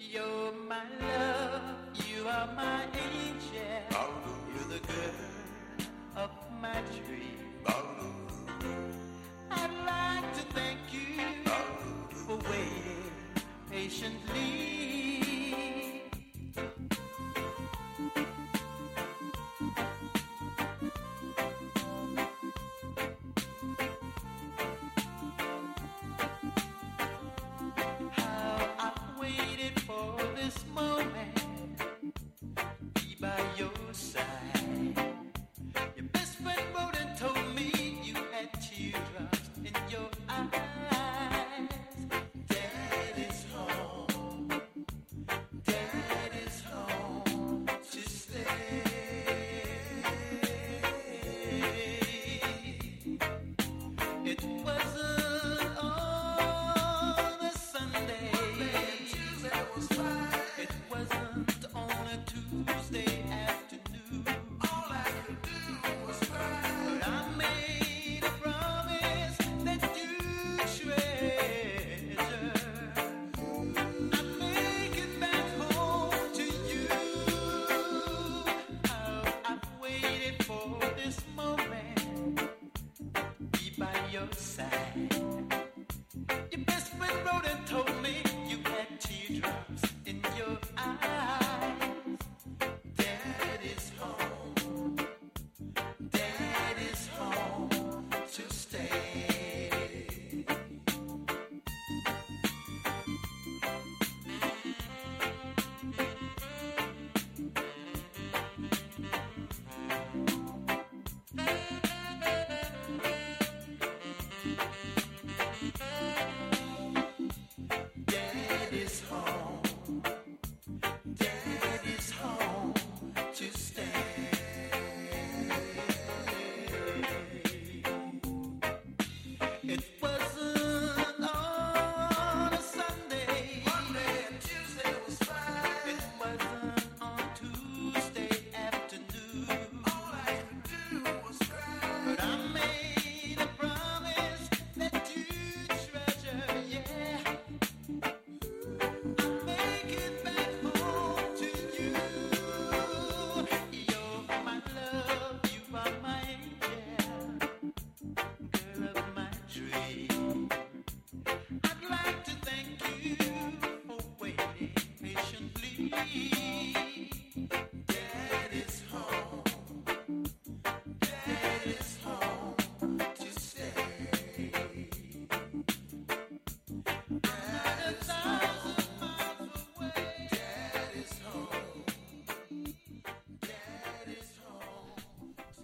You're my love, you are my angel. You're the girl of my dream. I'd like to thank you for waiting patiently.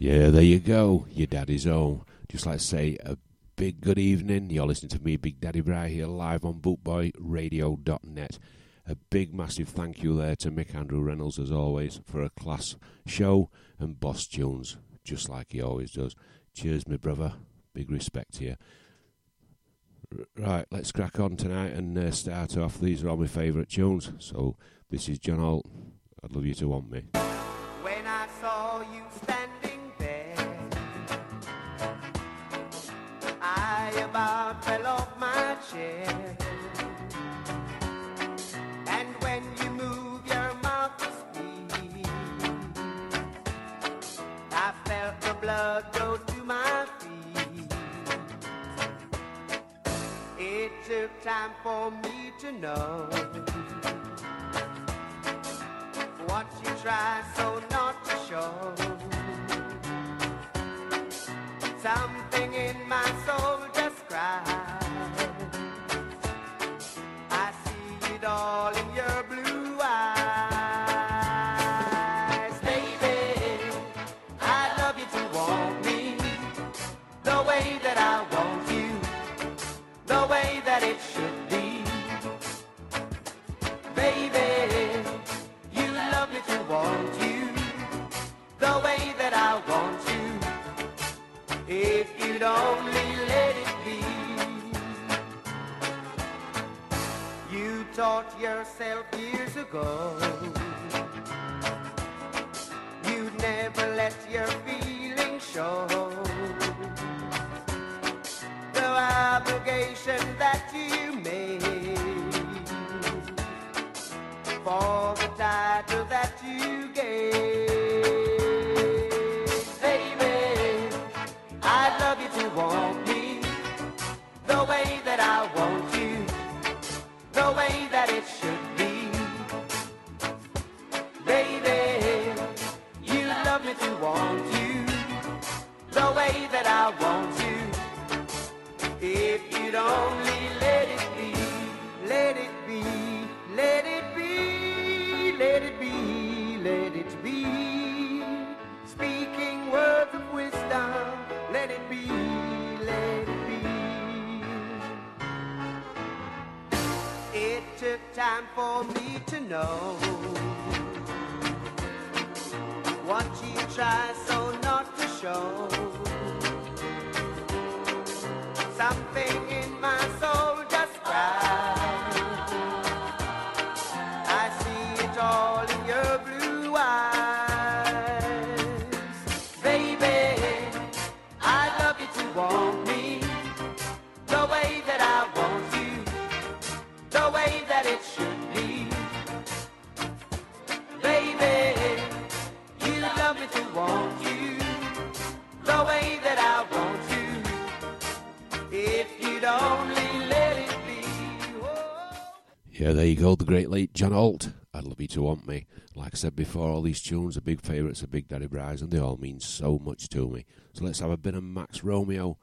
Yeah, there you go. Your daddy's home. Just like to say a big good evening. You're listening to me, Big Daddy Bry, here live on bootboyradio.net. A big, massive thank you there to Mick Andrew Reynolds, as always, for a class show and boss tunes, just like he always does. Cheers, my brother. Big respect you. Right, let's crack on tonight and uh, start off. These are all my favourite tunes. So, this is John Holt. I'd love you to want me. I fell off my chair. And when you move your mouth to speak, I felt the blood go to my feet. It took time for me to know what you try so not to show. Something in my soul only let it be. You taught yourself years ago. You never let your feelings show. The obligation that you made for the title that you gave. I want you the way that it should be. Baby, you love me to want you the way that I want you. If you would only live. time for me to know what you try so not to show. Something in my soul. Yeah, there you go, the great late John Holt. I'd love you to want me. Like I said before, all these tunes are big favourites of Big Daddy Bryce, and they all mean so much to me. So let's have a bit of Max Romeo,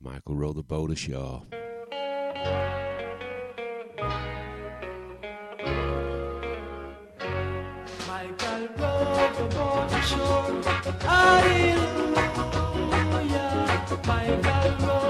Michael Row the Boat Ashore. Michael row the boat ashore, hallelujah. Michael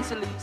essentially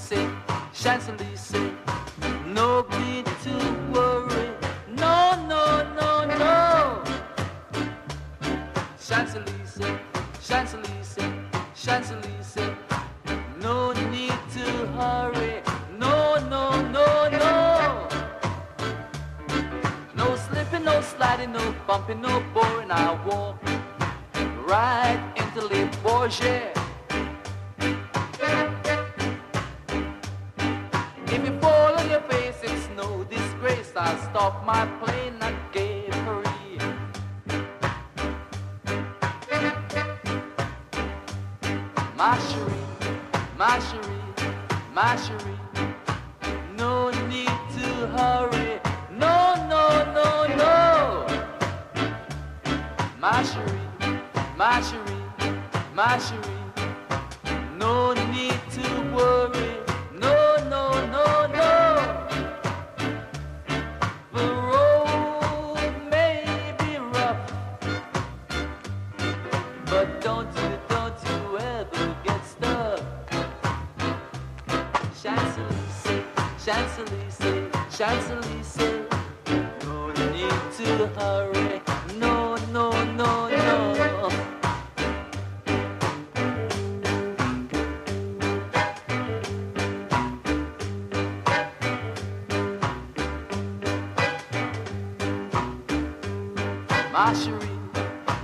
ma chérie,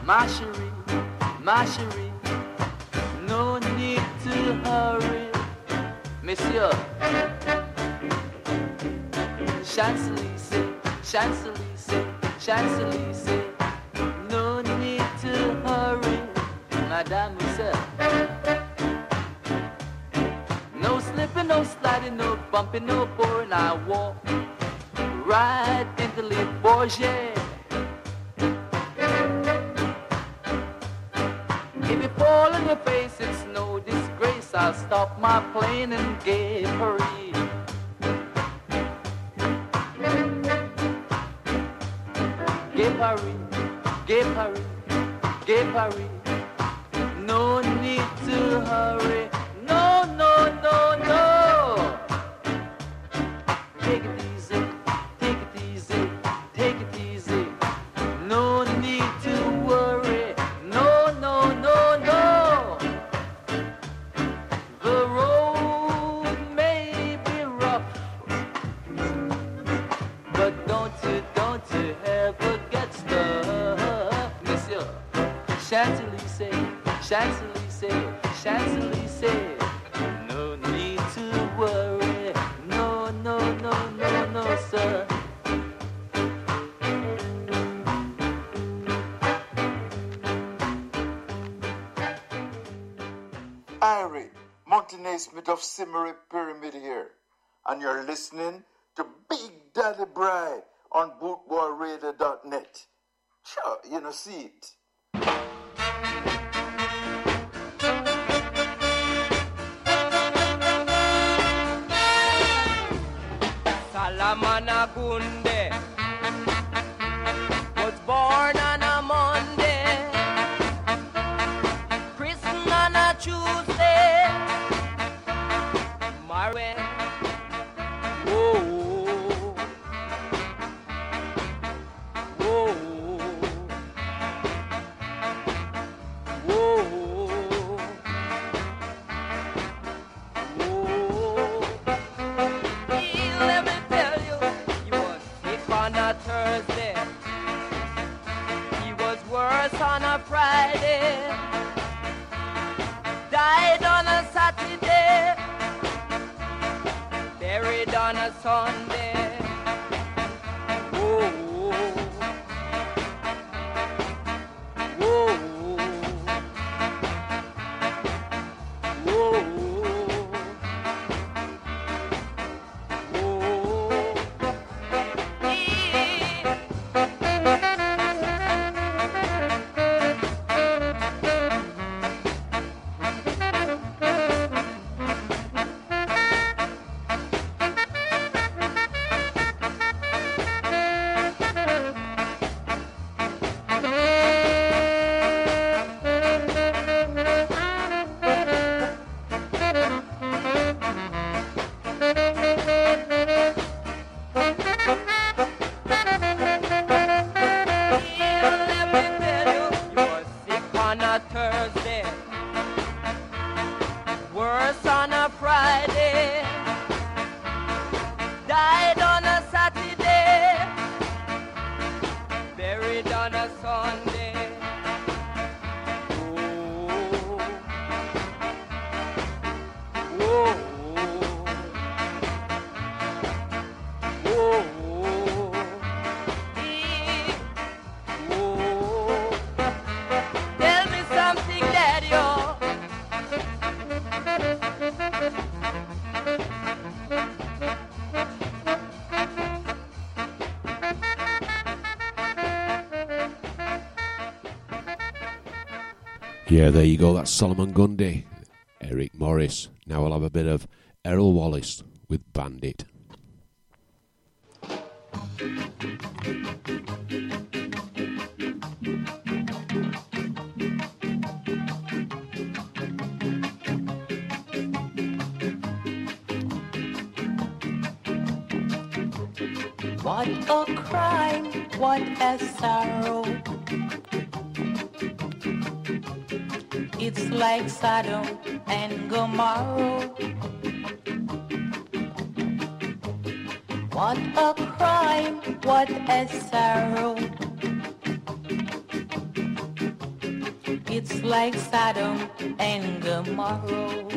ma chérie, ma chérie. No need to hurry, monsieur. Champs-Élysées, Champs-Élysées, No need to hurry, madame, monsieur. No slipping, no sliding, no bumping, no boring. I walk right into Le Bourget. basement of Simmery Pyramid here, and you're listening to Big Daddy Bry on bootboyradio.net. Sure, you know, see it. Salamana Gunda. on Yeah, there you go. That's Solomon Grundy, Eric Morris. Now we'll have a bit of Errol Wallace with Bandit. Sodom and Gomorrah. What a crime, what a sorrow. It's like Sodom and Gomorrah.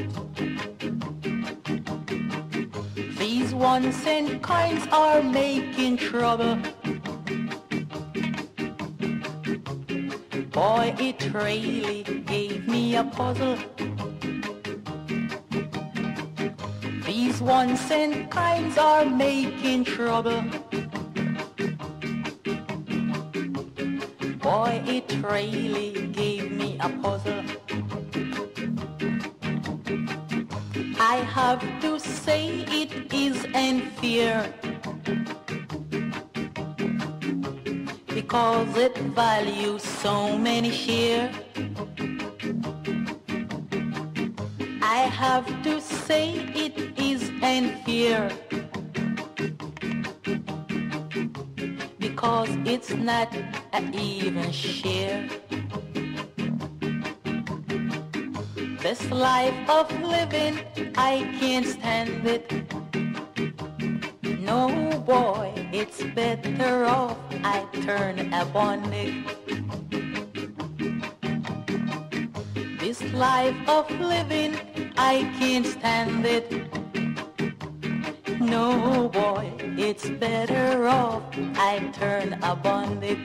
These ones and kinds are making trouble. Boy, it really gave me a puzzle. These ones and kinds are making trouble. Boy, it really gave me a puzzle. I have to say it is unfair because it values so many share. I have to say it is unfair because it's not an even share. This life of living, I can't stand it. No boy, it's better off I turn a bonnet. This life of living, I can't stand it. No boy, it's better off I turn a bonnet.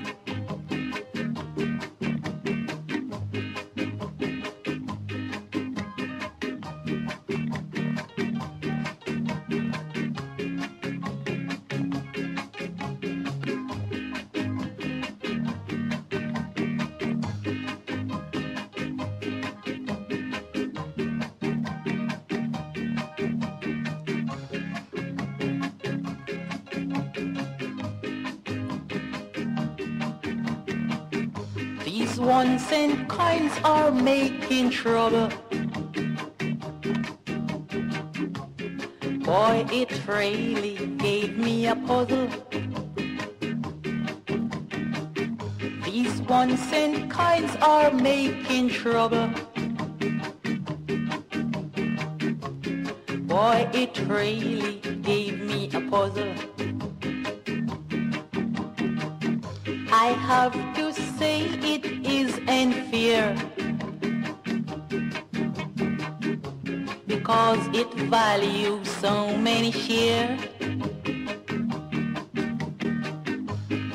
Kinds are making trouble. Boy, it really gave me a puzzle. These ones and kinds are making trouble. Boy, it really gave me a puzzle. I have to say it is in fear because it values so many share.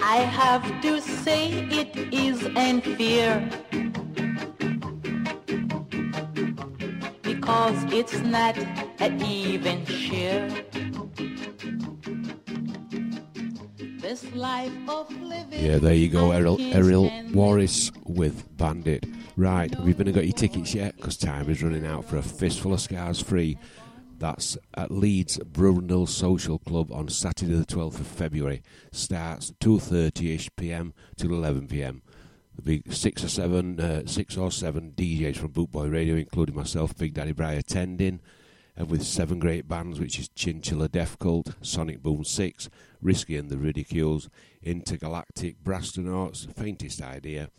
I have to say it is in fear because it's not an even share. Yeah, there you go, Errol, Errol. Warris with Bandit. Right, have you even got your tickets yet? Because time is running out for a fistful of scars free. That's at Leeds Brudnell Social Club on Saturday the 12th of February. Starts 2.30ish pm till 11pm. There'll be six or seven, uh, six or seven DJs from Bootboy Radio, including myself, Big Daddy Bry, attending. And with seven great bands, which is Chinchilla Death Cult, Sonic Boom 6, Risky and the Ridicules, Intergalactic, Brastonauts, Faintest Idea,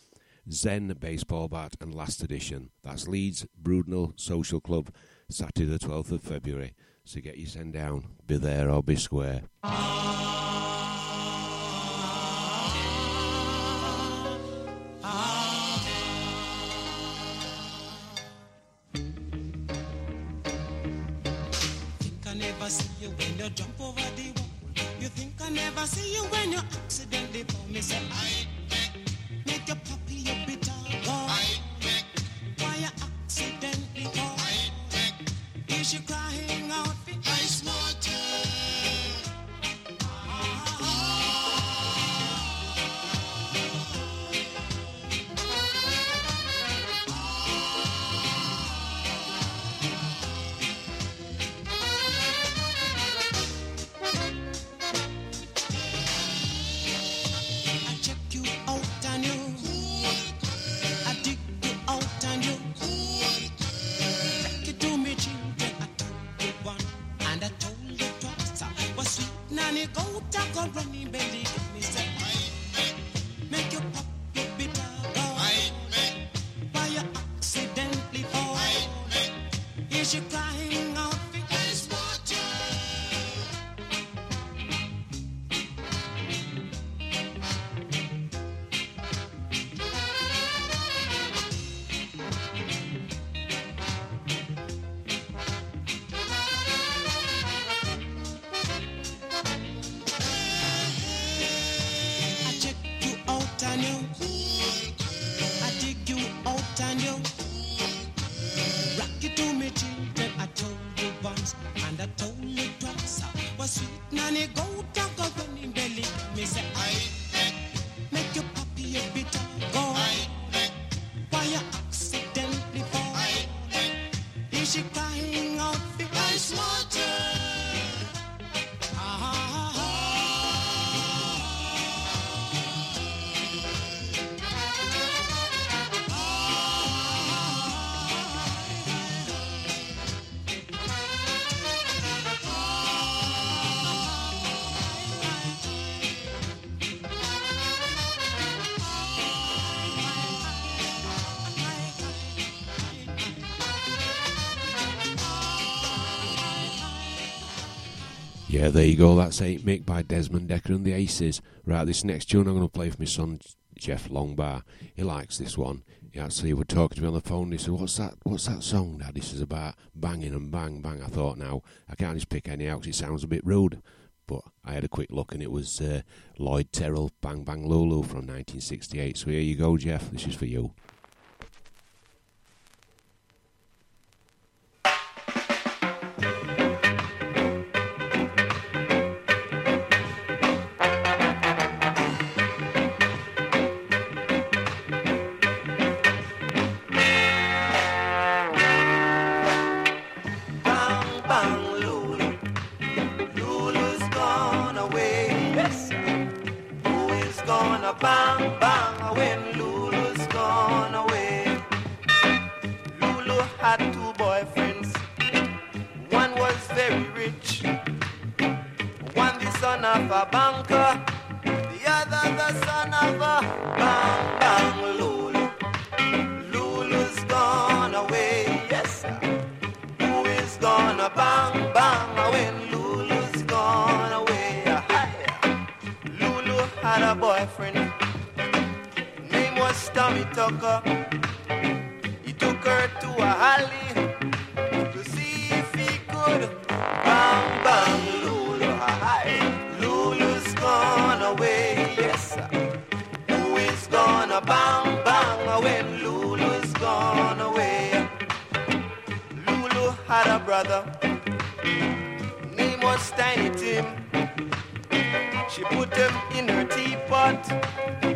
Zen Baseball Bat, and Last Edition. That's Leeds Brudnell Social Club, Saturday the 12th of February. So get your send down. Be there or be square. see you when you jump over think I never see you when you accidentally fall. Me say I make your puppy Yeah, there you go. That's It Mek by Desmond Dekker and the Aces. Right, this next tune I'm going to play for my son, Jeff Longbar. He likes this one. He actually was talking to me on the phone. And He said, "What's that? What's that song, Dad?" This is about banging and bang bang. I thought, now I can't just pick any out because it sounds a bit rude. But I had a quick look and it was uh, Lloyd Terrell, Bang Bang Lulu from 1968. So here you go, Jeff. This is for you. A banker. The other the son of a bang, bang, Lulu. Lulu's gone away. Yes, sir. Who is gonna bang bang when Lulu's gone away? Lulu had a boyfriend. Name was Tommy Tucker. Had a brother. Name was Tiny Tim. She put him in her teapot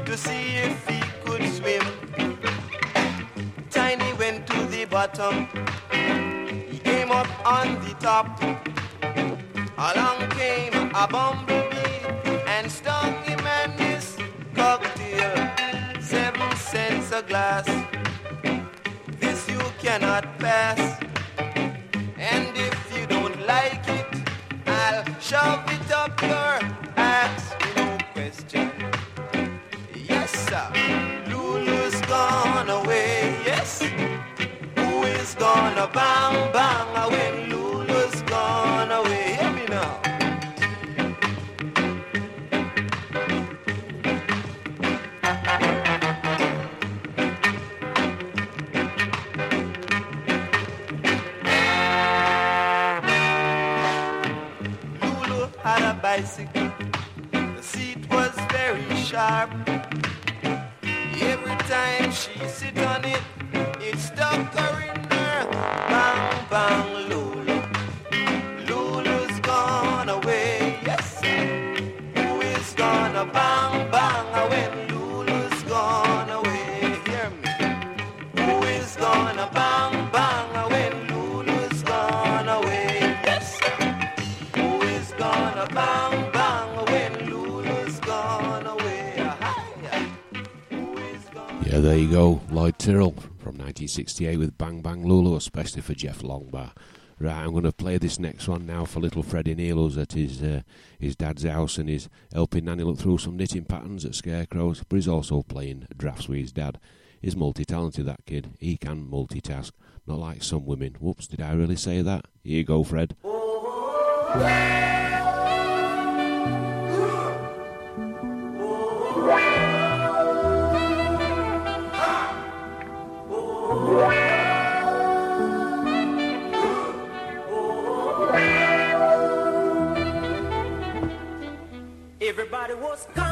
to see if he could swim. Tiny went to the bottom. He came up on the top. Along came a bumblebee and stung him and his cocktail. Seven cents a glass. This you cannot pass. Shove it up your ass. No question. Yes, sir. Lulu's gone away. Yes. Who is gonna bang bang when bicycle. The seat was very sharp. Every time she sit on it, it stuck her in her. Bang, bang, Lulu. Gonna there you go. Lloyd Terrell from 1968 with Bang Bang Lulu, especially for Jeff Longbar. Right, I'm going to play this next one now for little Freddie Neal, who's at his uh, his dad's house and he's helping Nanny look through some knitting patterns at Scarecrows, but he's also playing drafts with his dad. He's multi-talented, that kid. He can multitask, not like some women. Whoops, did I really say that? Here you go, Fred. Everybody was kung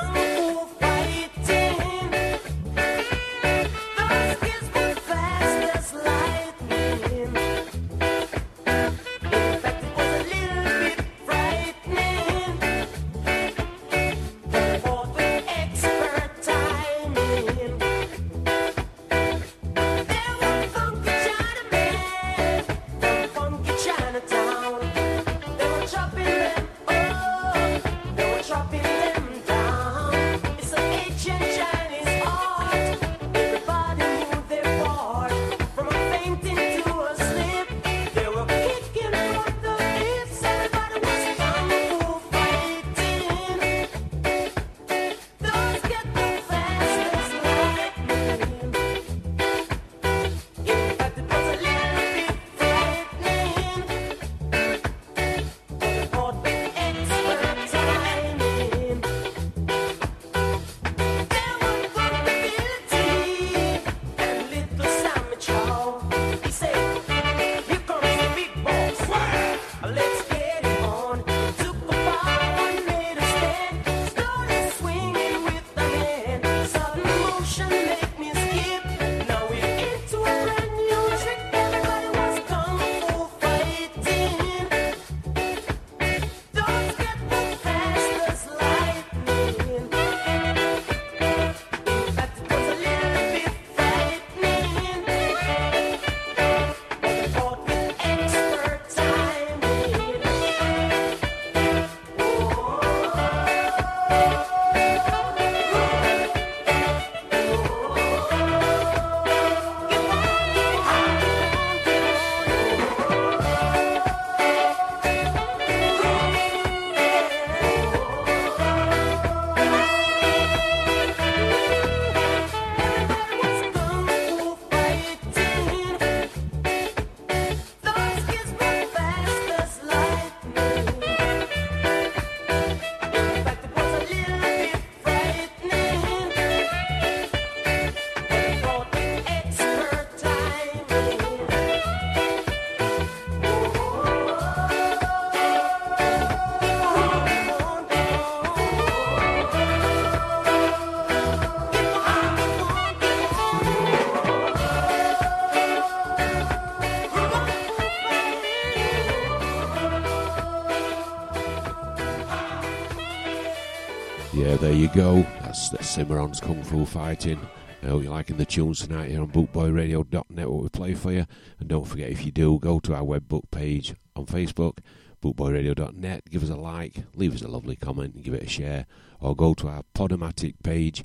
go. That's the Cimarons' Kung Fu Fighting. I hope you're liking the tunes tonight here on bootboyradio.net, what we play for you. And don't forget, if you do, go to our web book page on Facebook, bootboyradio.net, give us a like, leave us a lovely comment, and give it a share. Or go to our Podomatic page,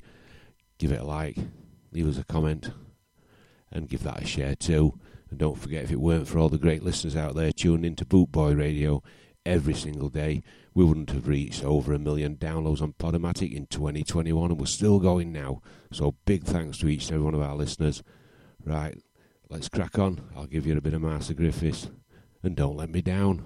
give it a like, leave us a comment, and give that a share too. And don't forget, if it weren't for all the great listeners out there tuning into Bootboy Radio every single day, we wouldn't have reached over a million downloads on Podomatic in 2021, and we're still going now. So big thanks to each and every one of our listeners. Right, let's crack on. I'll give you a bit of Marcia Griffiths, and don't let me down.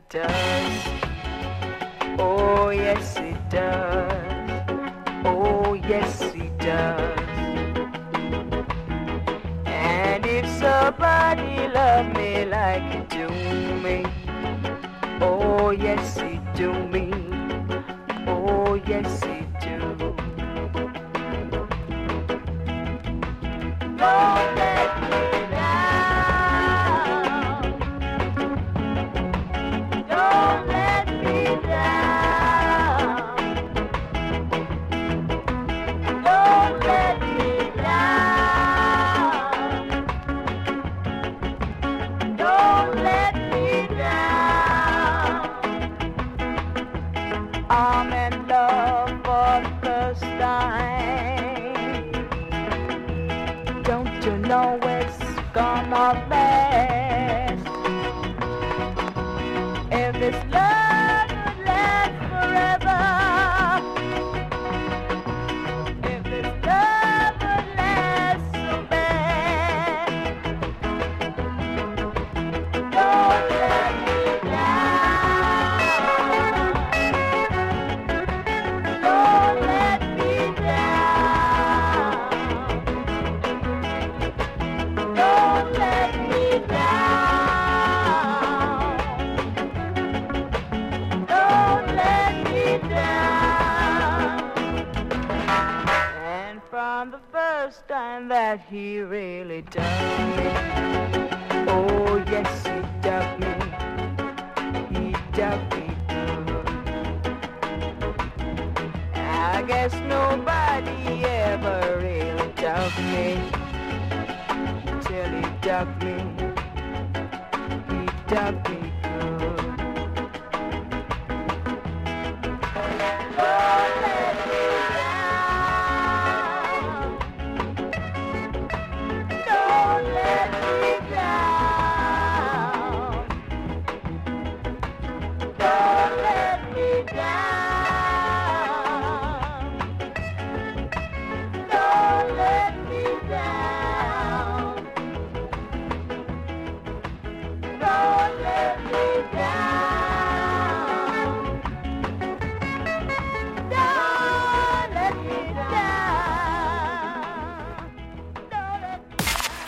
it does. Oh, yes, it does. Oh, yes, it does. And if somebody loved me like you do me, oh, yes, it do me. Oh, yes, it do. oh Lord, know it's gonna last? If this love he really me, oh yes he dug me, he dug me good. I guess nobody ever really dug me till he dug me.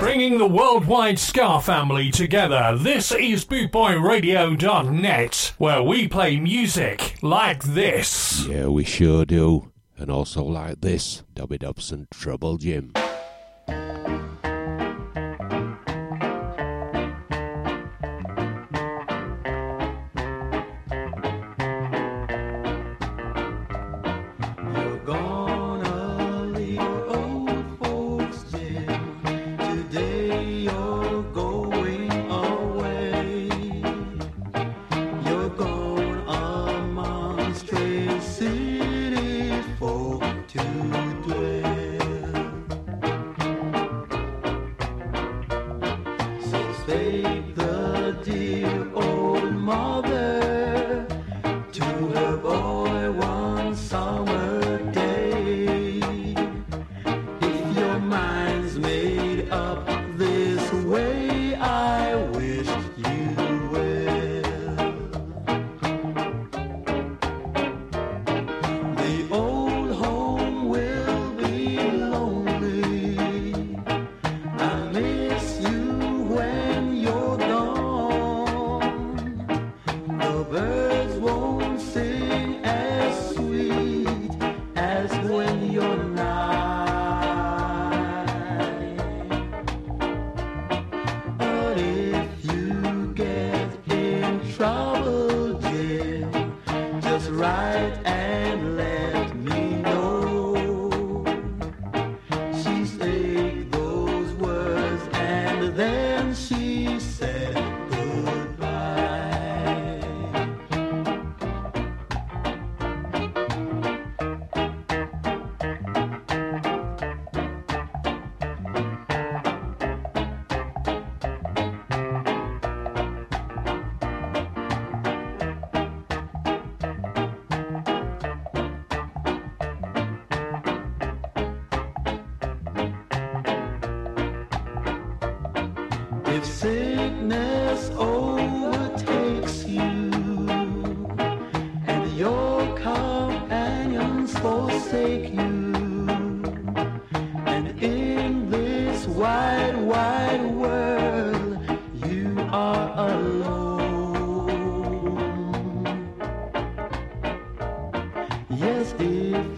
Bringing the worldwide Ska family together, this is bootboyradio.net, where we play music like this. Yeah, we sure do. And also like this, Dobby Dobson, Trouble Jim.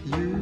you.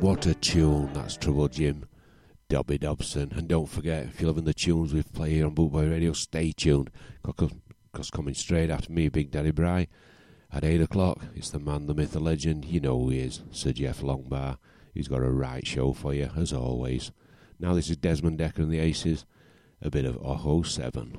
What a tune. That's Trouble Jim, Dobby Dobson. And don't forget, if you're loving the tunes we play here on Bootboy Radio, stay tuned. Because coming straight after me, Big Daddy Bry, at 8 o'clock, it's the man, the myth, the legend. You know who he is, Sir Jeff Longbar. He's got a right show for you, as always. Now this is Desmond Dekker and the Aces, a bit of 007.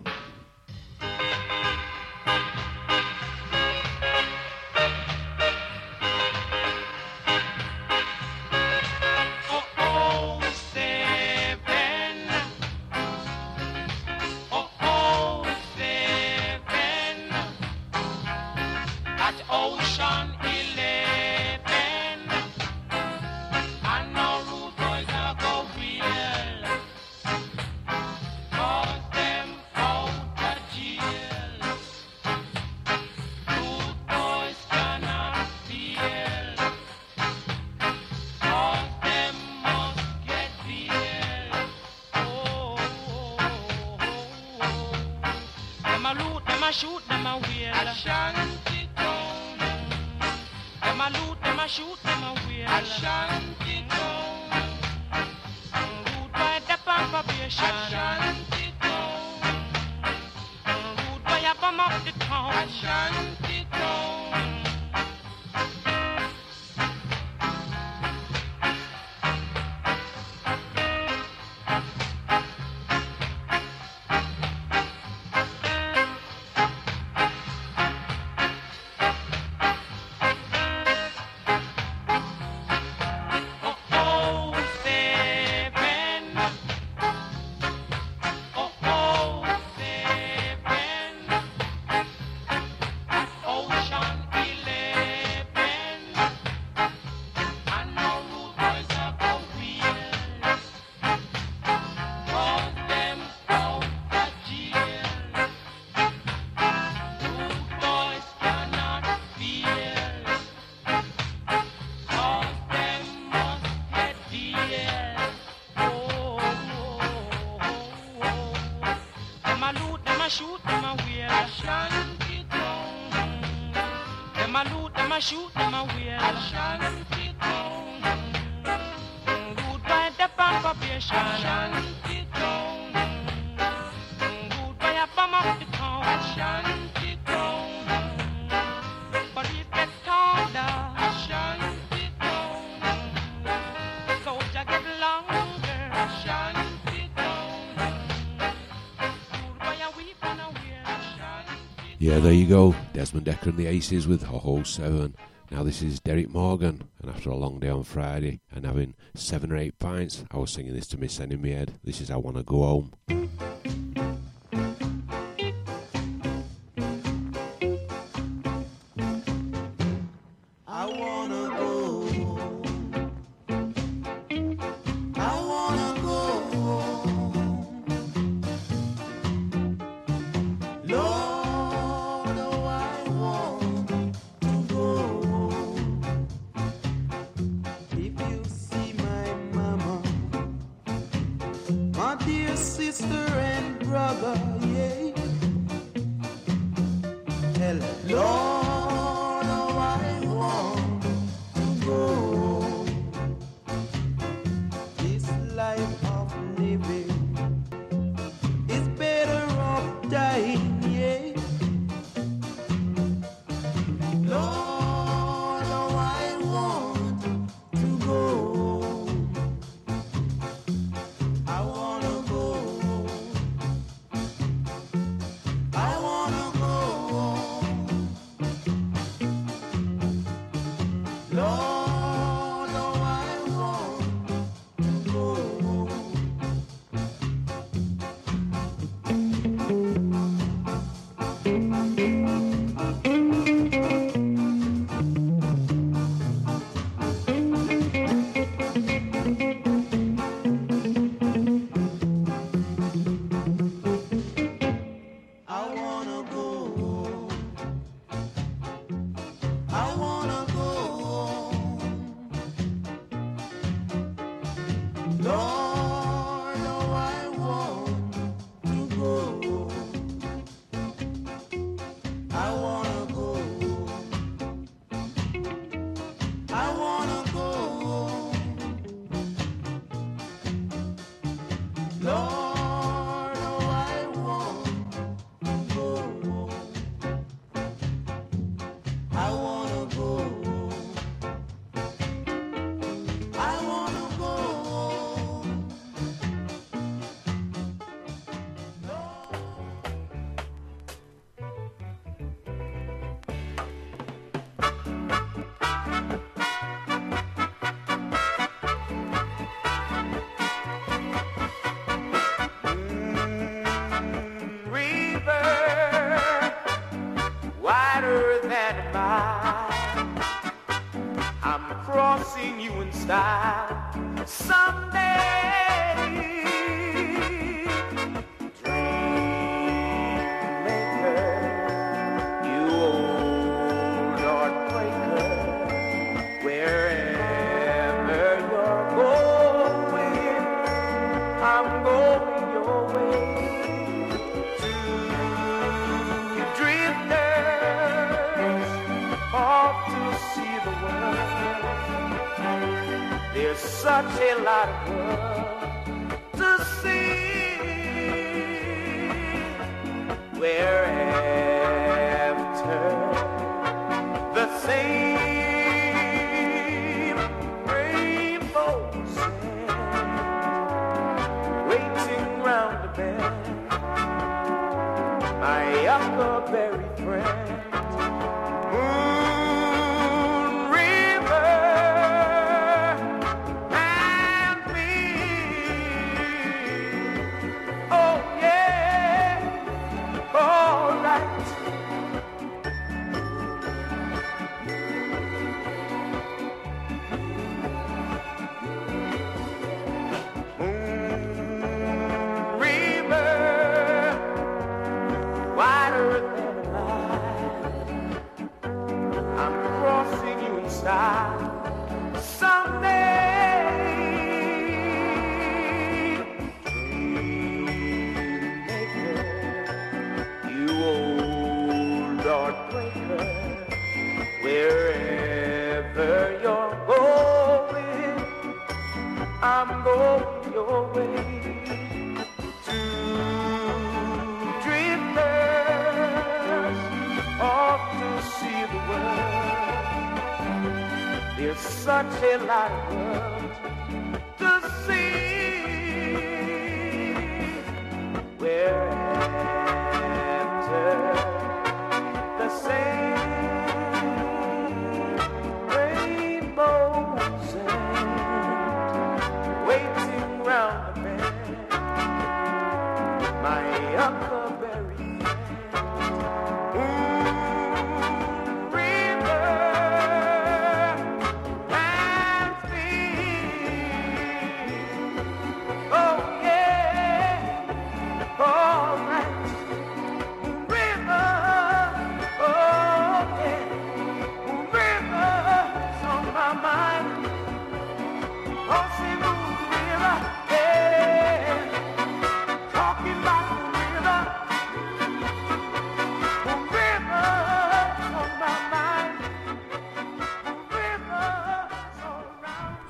there you go, Desmond Dekker and the Aces with Ho Ho 7. Now, this is Derrick Morgan, and after a long day on Friday and having seven or eight pints, I was singing this to Miss in my head. This is I Wanna Go Home.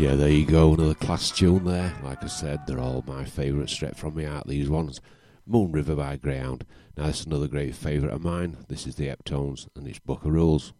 Yeah, there you go, another class tune there. Like I said, they're all my favourite straight from me heart, these ones. Moon River by Greyhound. Now, this another great favourite of mine. This is the Heptones, and it's Book of Rules.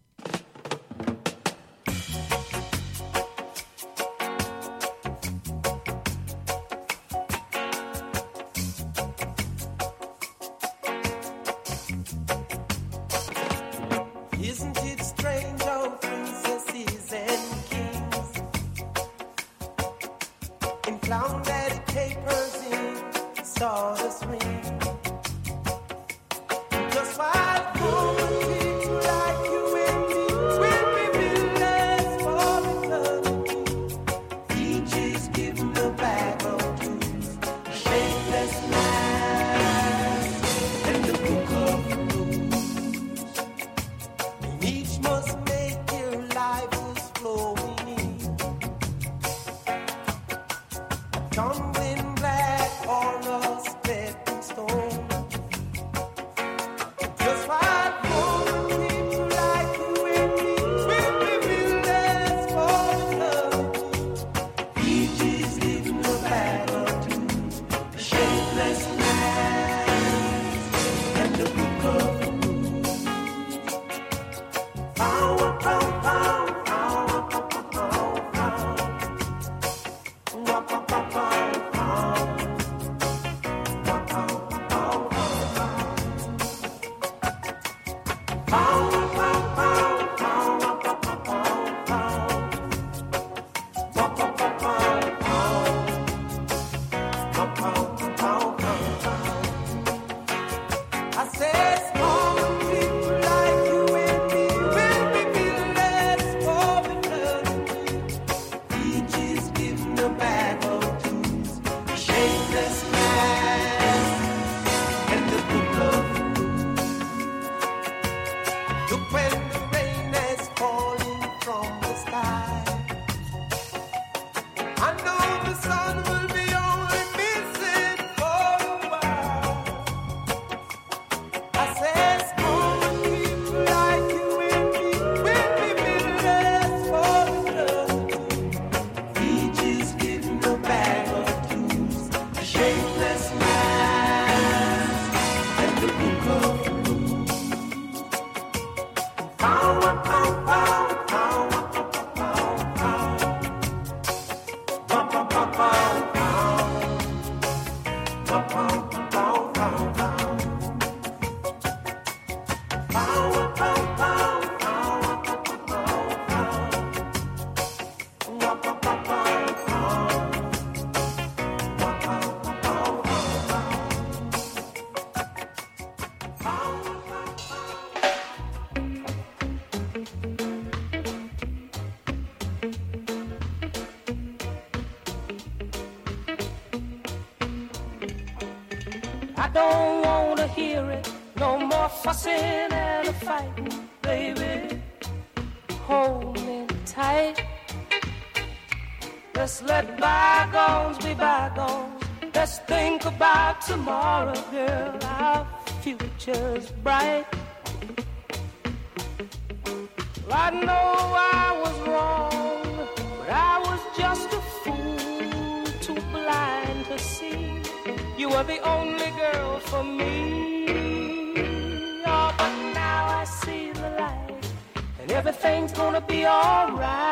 Oh. future's bright. Well, I know I was wrong, but I was just a fool, too blind to see. You were the only girl for me. Oh, but now I see the light, and everything's gonna be alright.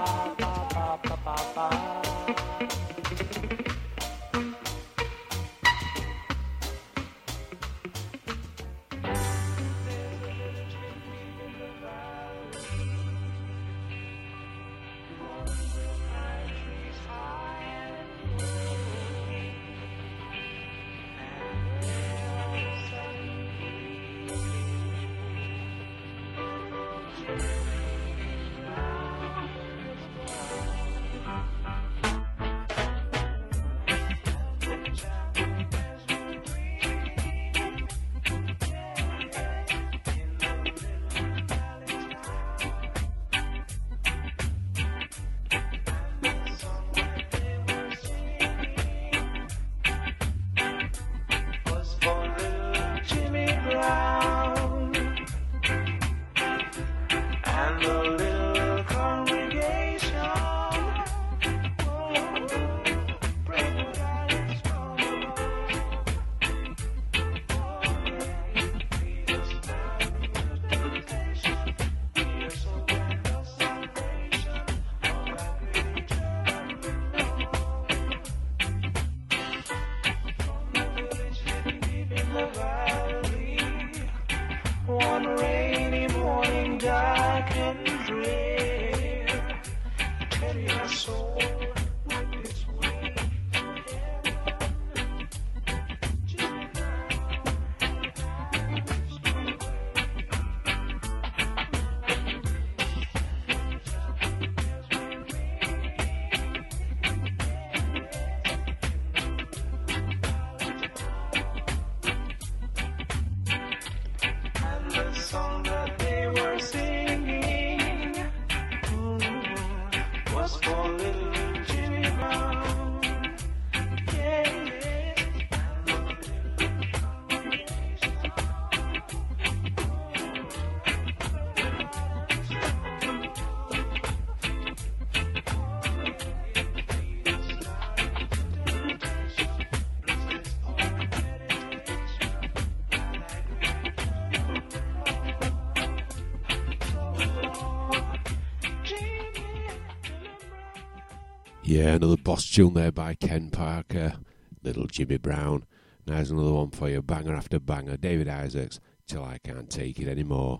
Yeah, another boss tune there by Ken Parker, Little Jimmy Brown. Now here's another one for you, banger after banger. David Isaacs, Till I Can't Take It Anymore.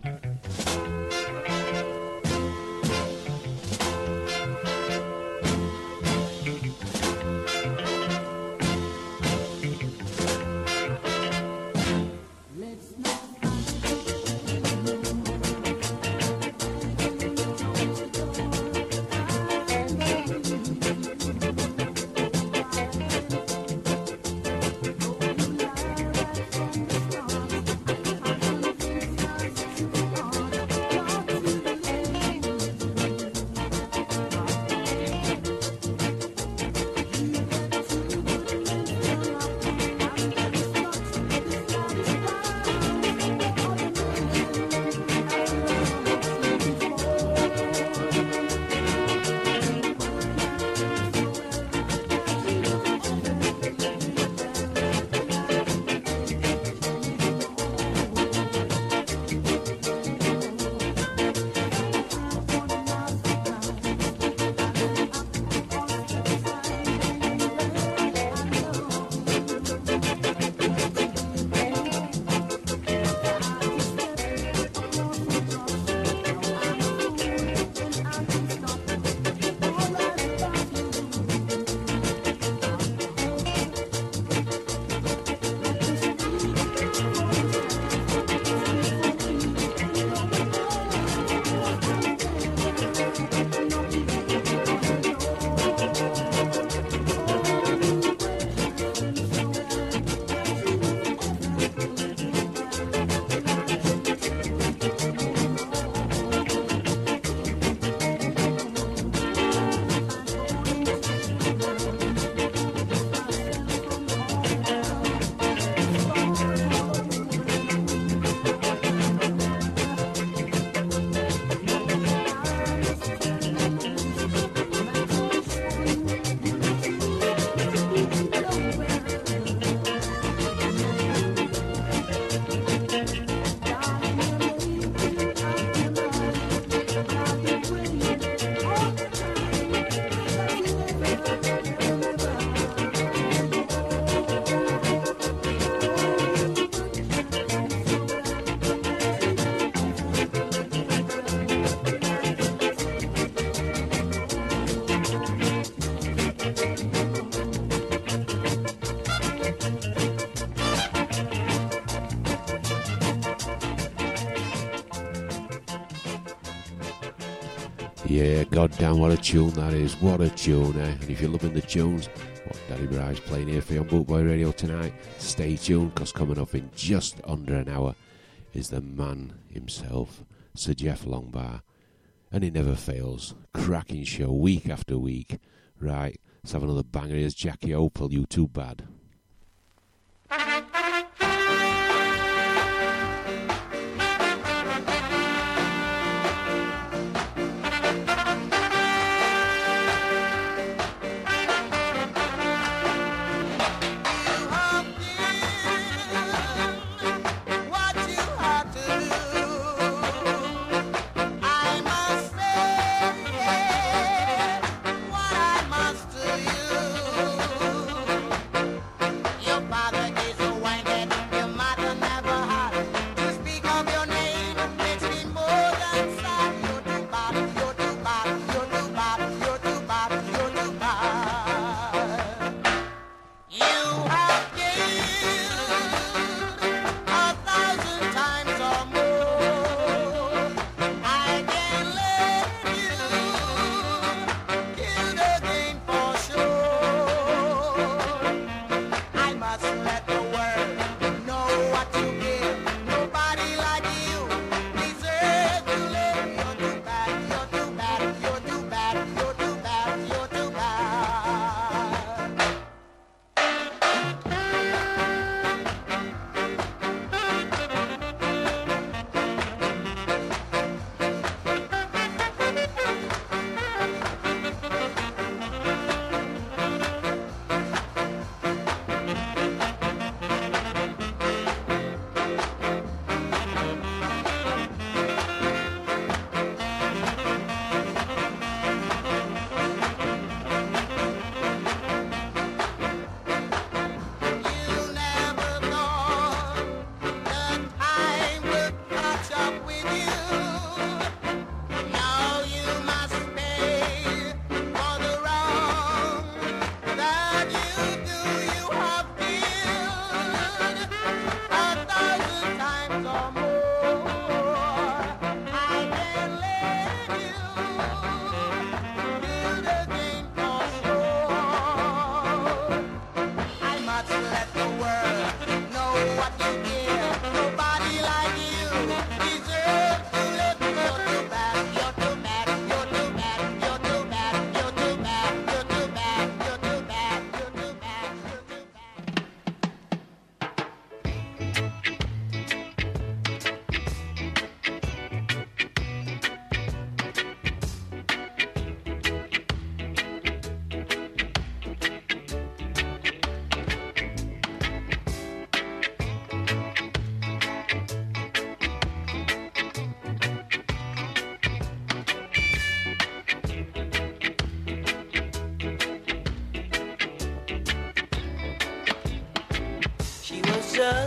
Yeah, goddamn, what a tune that is. What a tune, eh? And if you're loving the tunes, what Daddy Bry's playing here for you on Bootboy Radio tonight, stay tuned, because coming up in just under an hour is the man himself, Sir Jeff Longbar. And he never fails. Cracking show week after week. Right, let's have another banger. Here's Jackie Opel, You Too Bad.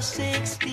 six.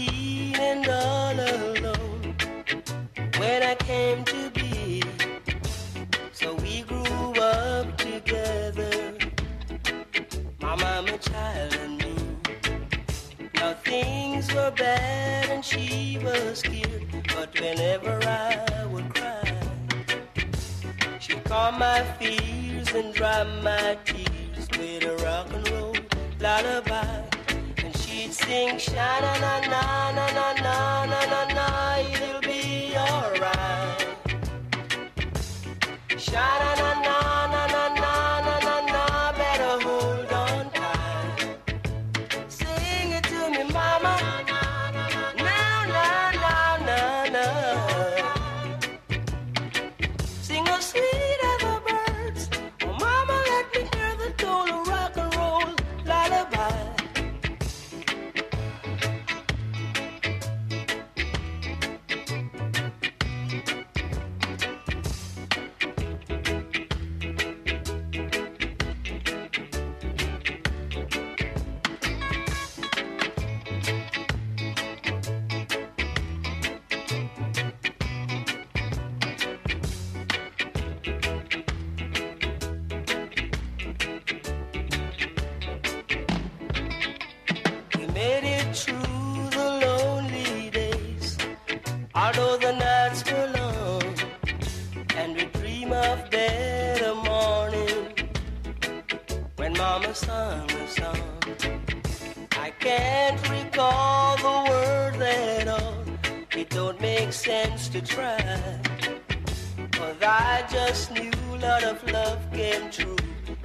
I just knew a lot of love came true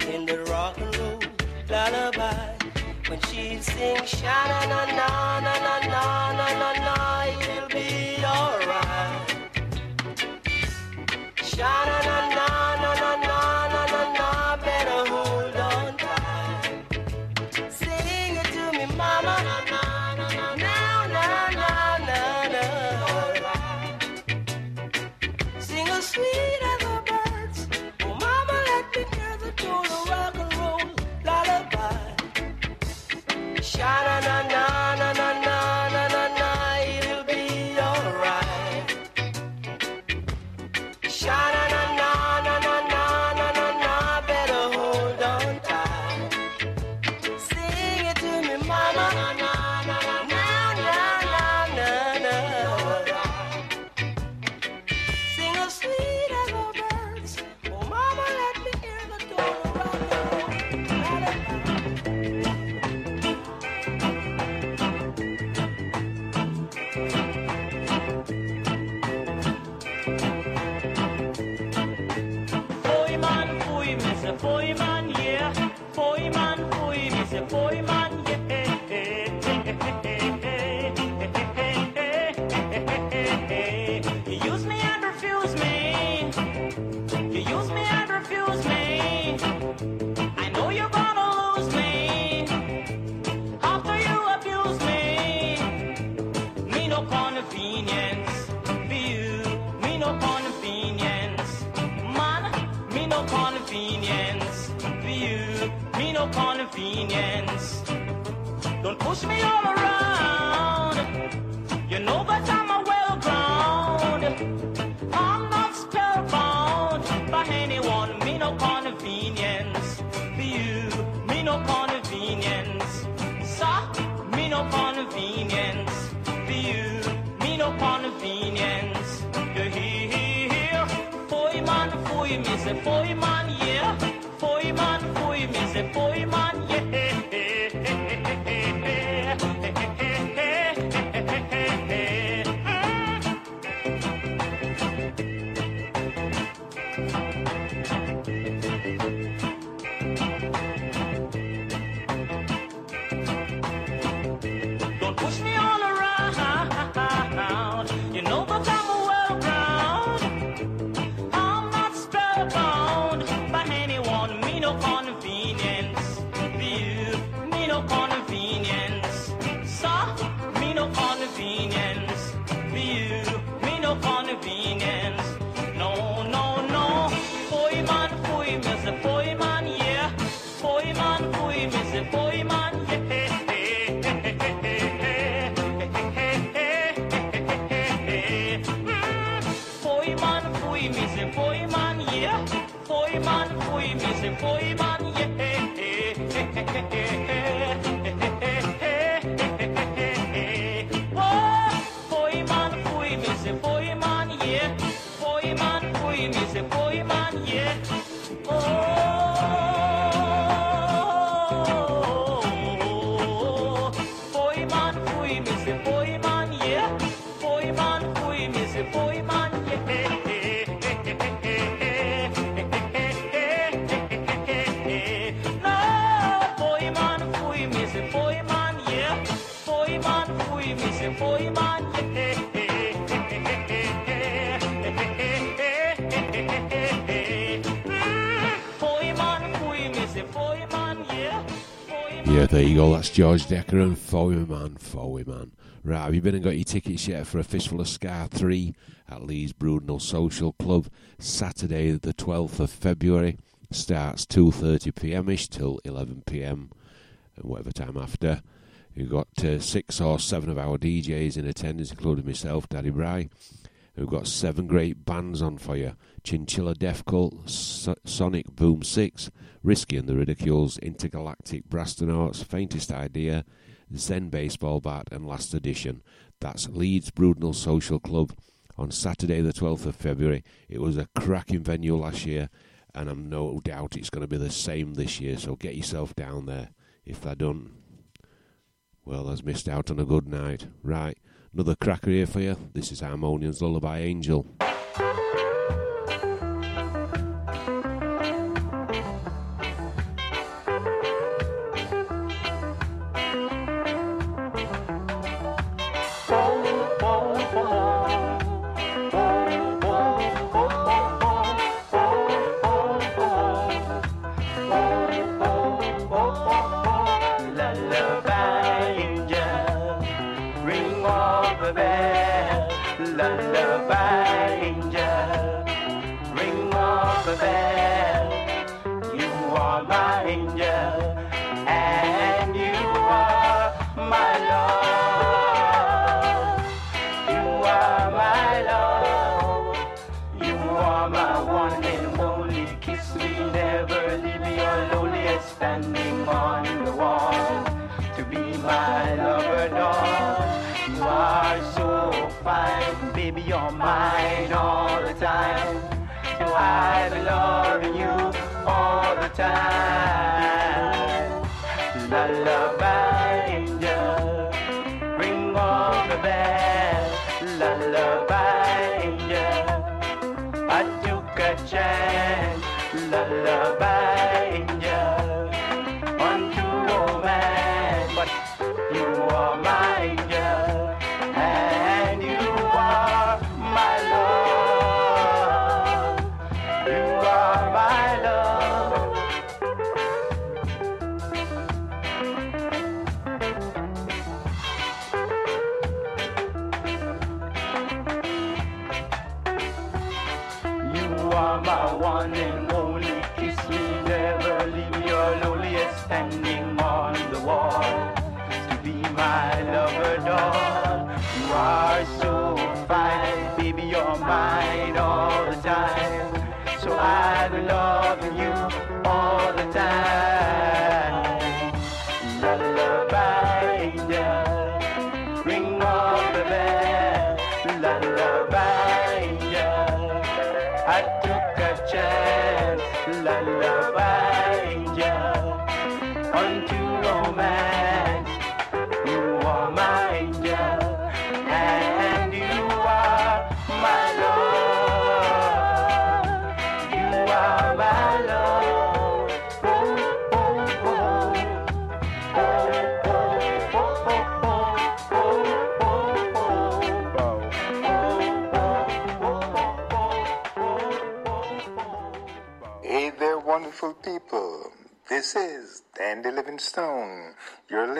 in the rock and roll lullaby. When she sings, sha na na na na na na na na na, you'll be alright. Sha na na na. Yeah, there you go. That's George Dekker and Foey Man, Man. Right, have you been and got your tickets yet for a Fistful of Ska 3 at Leeds Brudnell Social Club? Saturday, the 12th of February. Starts 2.30pm-ish till 11pm, and whatever time after. We've got uh, six or seven of our DJs in attendance, including myself, Daddy Bry. We've got seven great bands on for you. Chinchilla Death Cult, so- Sonic Boom 6, Risky and the Ridicules, Intergalactic Brassonauts, Faintest Idea, Zen Baseball Bat, and Last Edition. That's Leeds Brudnell Social Club on Saturday, the 12th of February. It was a cracking venue last year, and I'm no doubt it's going to be the same this year, so get yourself down there. If they don't, well, has missed out on a good night. Right, another cracker here for you. This is Harmonium's Lullaby Angel. Time. You're all the time. So I be loving you all the time.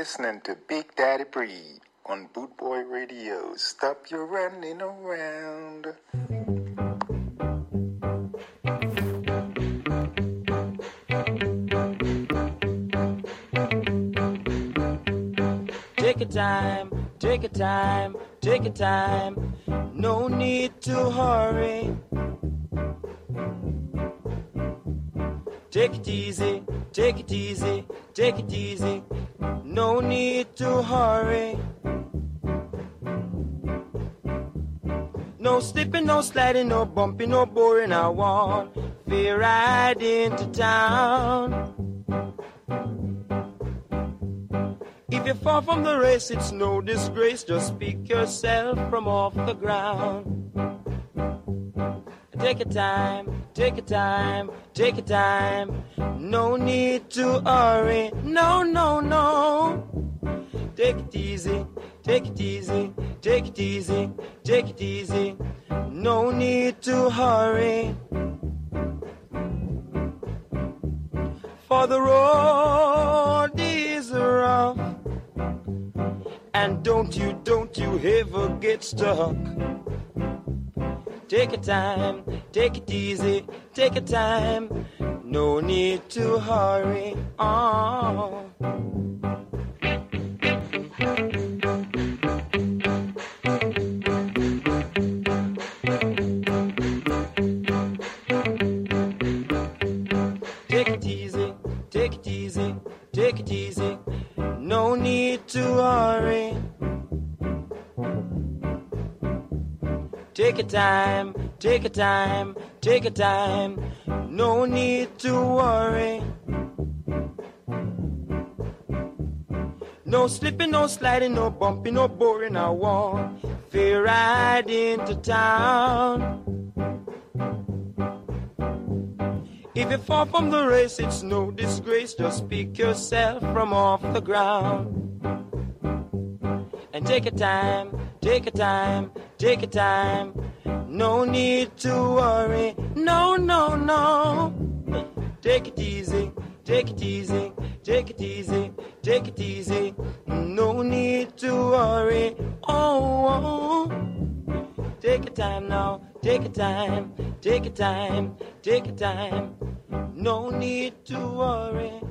Listening to Big Daddy Bree on Bootboy Radio. Stop your running around. Take your time, take your time, take your time. No need to hurry. Take it easy, take it easy, take it easy. No need to hurry. No slipping, no sliding, no bumping, no boring. I want fear ride into town. If you fall from the race, it's no disgrace. Just pick yourself from off the ground. Take your time, take your time, take your time. No need to hurry. No, no, no. Take it easy, take it easy, take it easy, take it easy. No need to hurry. For the road is rough. And don't you, don't you ever get stuck. Take your time, take it easy, take your time. No need to hurry. Oh. Time, take your time, take your time. No need to worry. No slipping, no sliding, no bumping, no boring. I want fear ride into town. If you fall from the race, it's no disgrace. Just pick yourself from off the ground. And take your time, take your time, take your time. No need to worry. No, no, no. Take it easy, take it easy, take it easy, take it easy. No need to worry. Oh, oh. take your time now, take your time, take your time, take your time. No need to worry.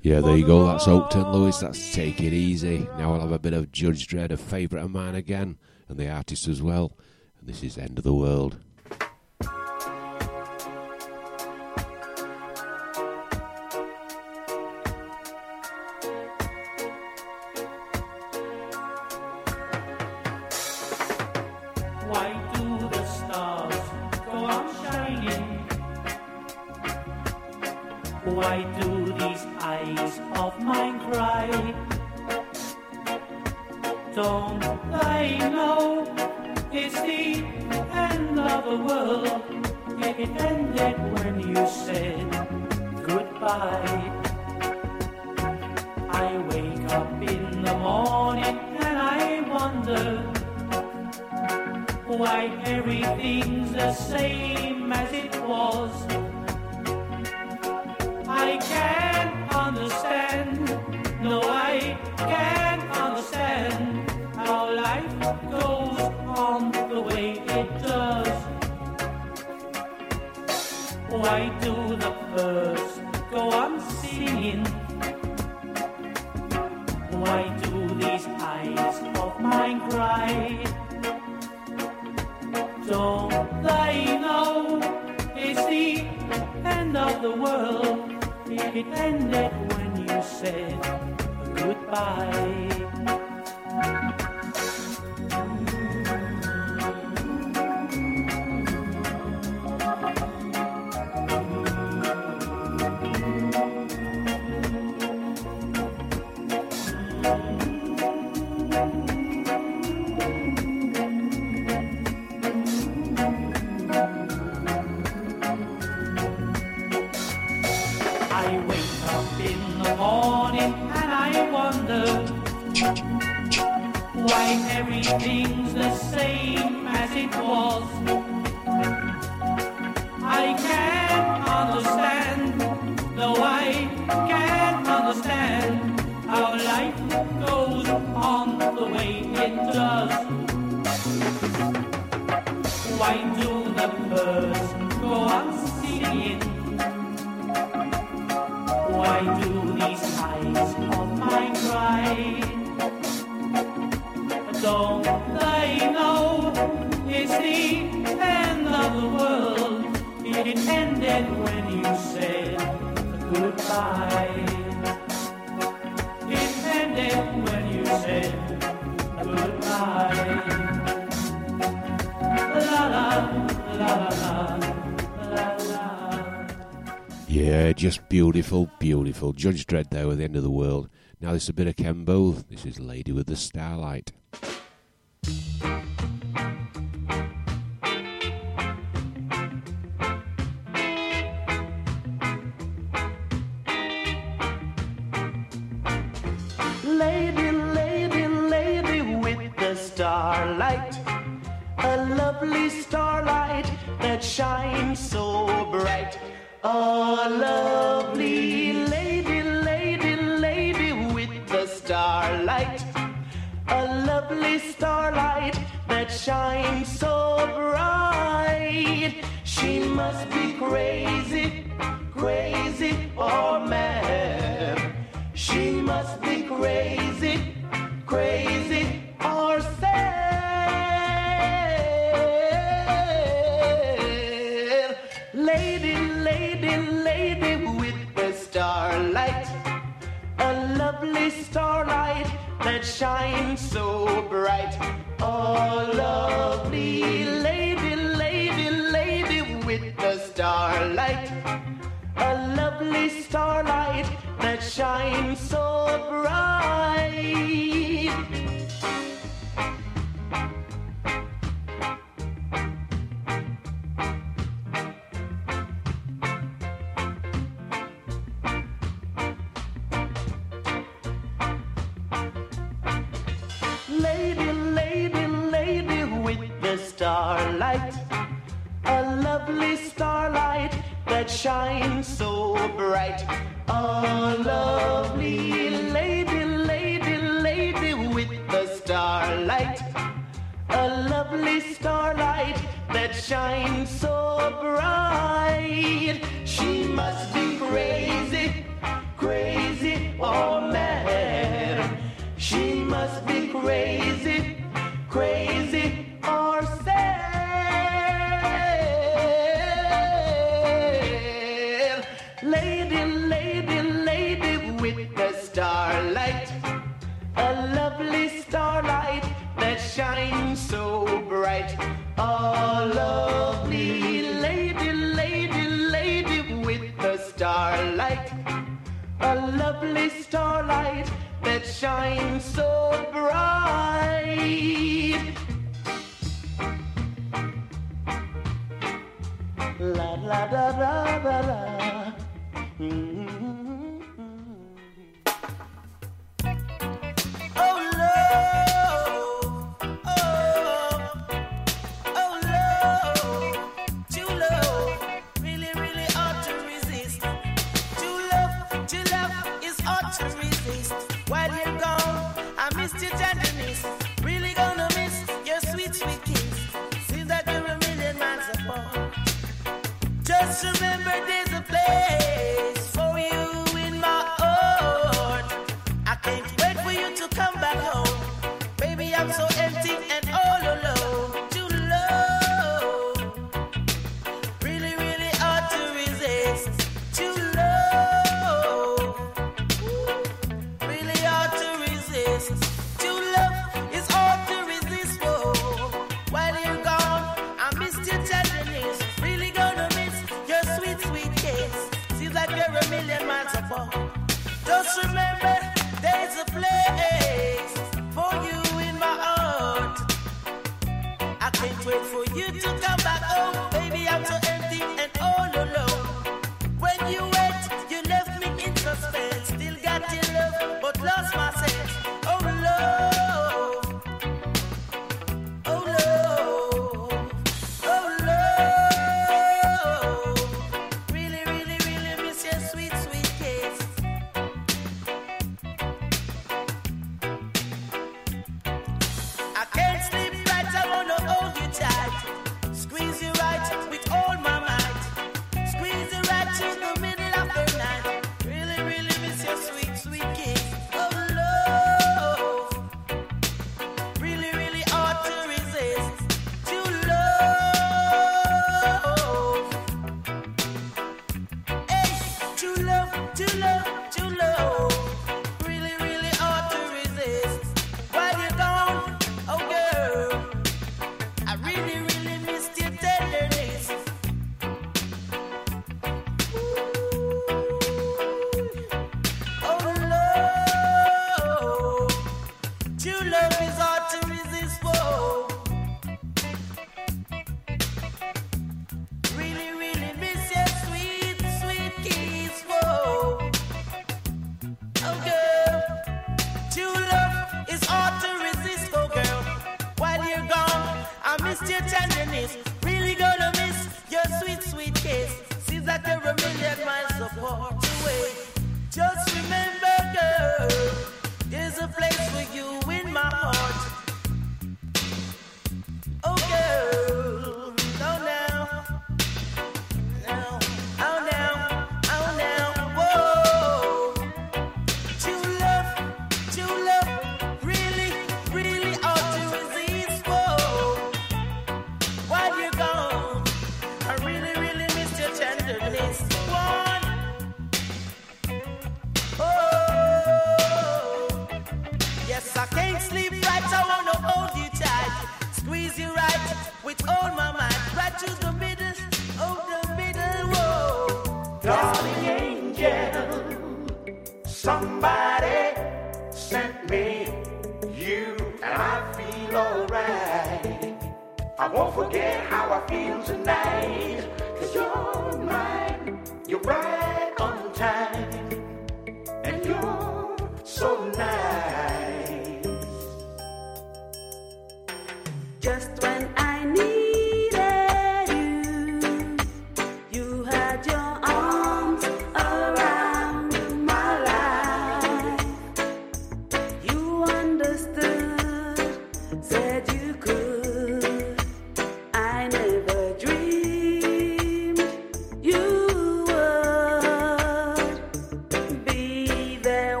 Yeah, there you go. That's Hopeton Lewis. That's Take It Easy. Now I'll have a bit of Judge Dread, a favourite of mine again, and the artist as well. And this is End of the World. Why do the stars go on shining? Why do these eyes of mine cry? Don't they know it's the end of the world? It ended when you said goodbye. I wake up in the morning and I wonder why everything's the same as it was. I can't It ended when you said goodbye. Alice a bit of Kembo. This is Lady with the Starlight. so bright. Oh, lovely lady, lady, lady with the starlight. A lovely starlight that shines so bright.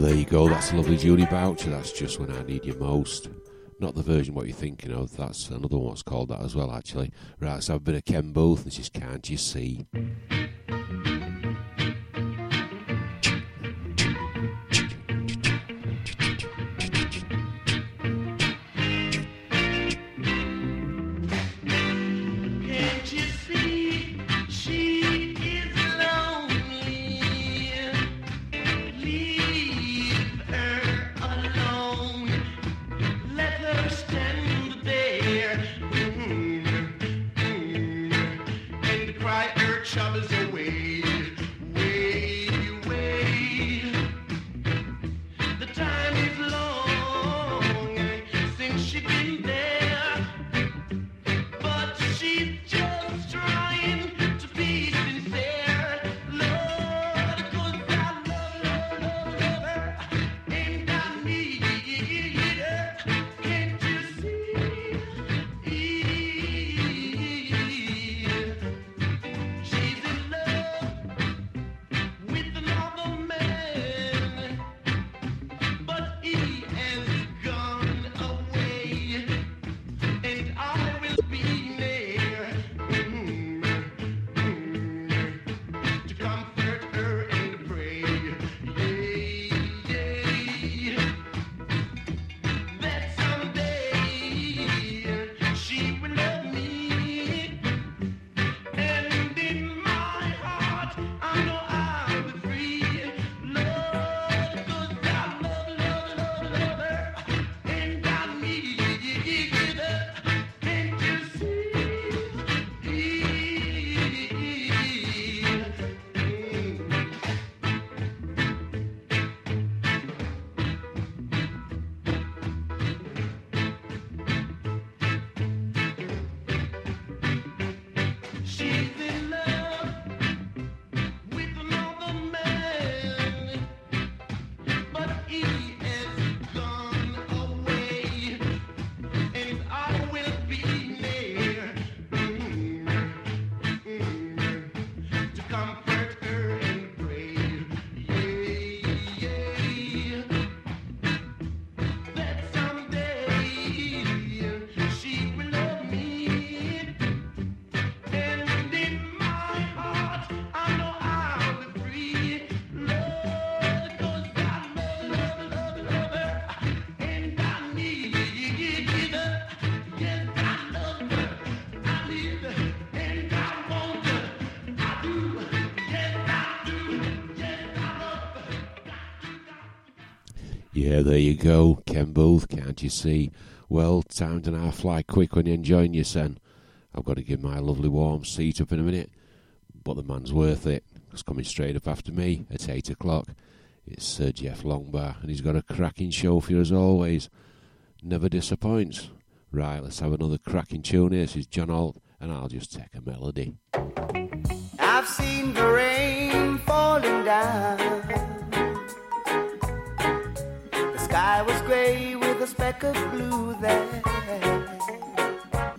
there you go. That's a lovely Judy Boucher. That's just when I need you most. Not the version what you're thinking of. That's another one. What's called that as well, actually. Right. So I've been a Ken Boothe, and she's Can't You See. Yeah, there you go. Ken Boothe, can't you see? Well, time to now fly quick when you're enjoying your son. I've got to give my lovely warm seat up in a minute, but the man's worth it. He's coming straight up after me at 8 o'clock. It's Sir Jeff Longbar, and he's got a cracking show for you as always. Never disappoints. Right, let's have another cracking tune here. This is John Holt, and I'll just take a melody. I've seen the rain falling down. Sky was gray with a speck of blue there.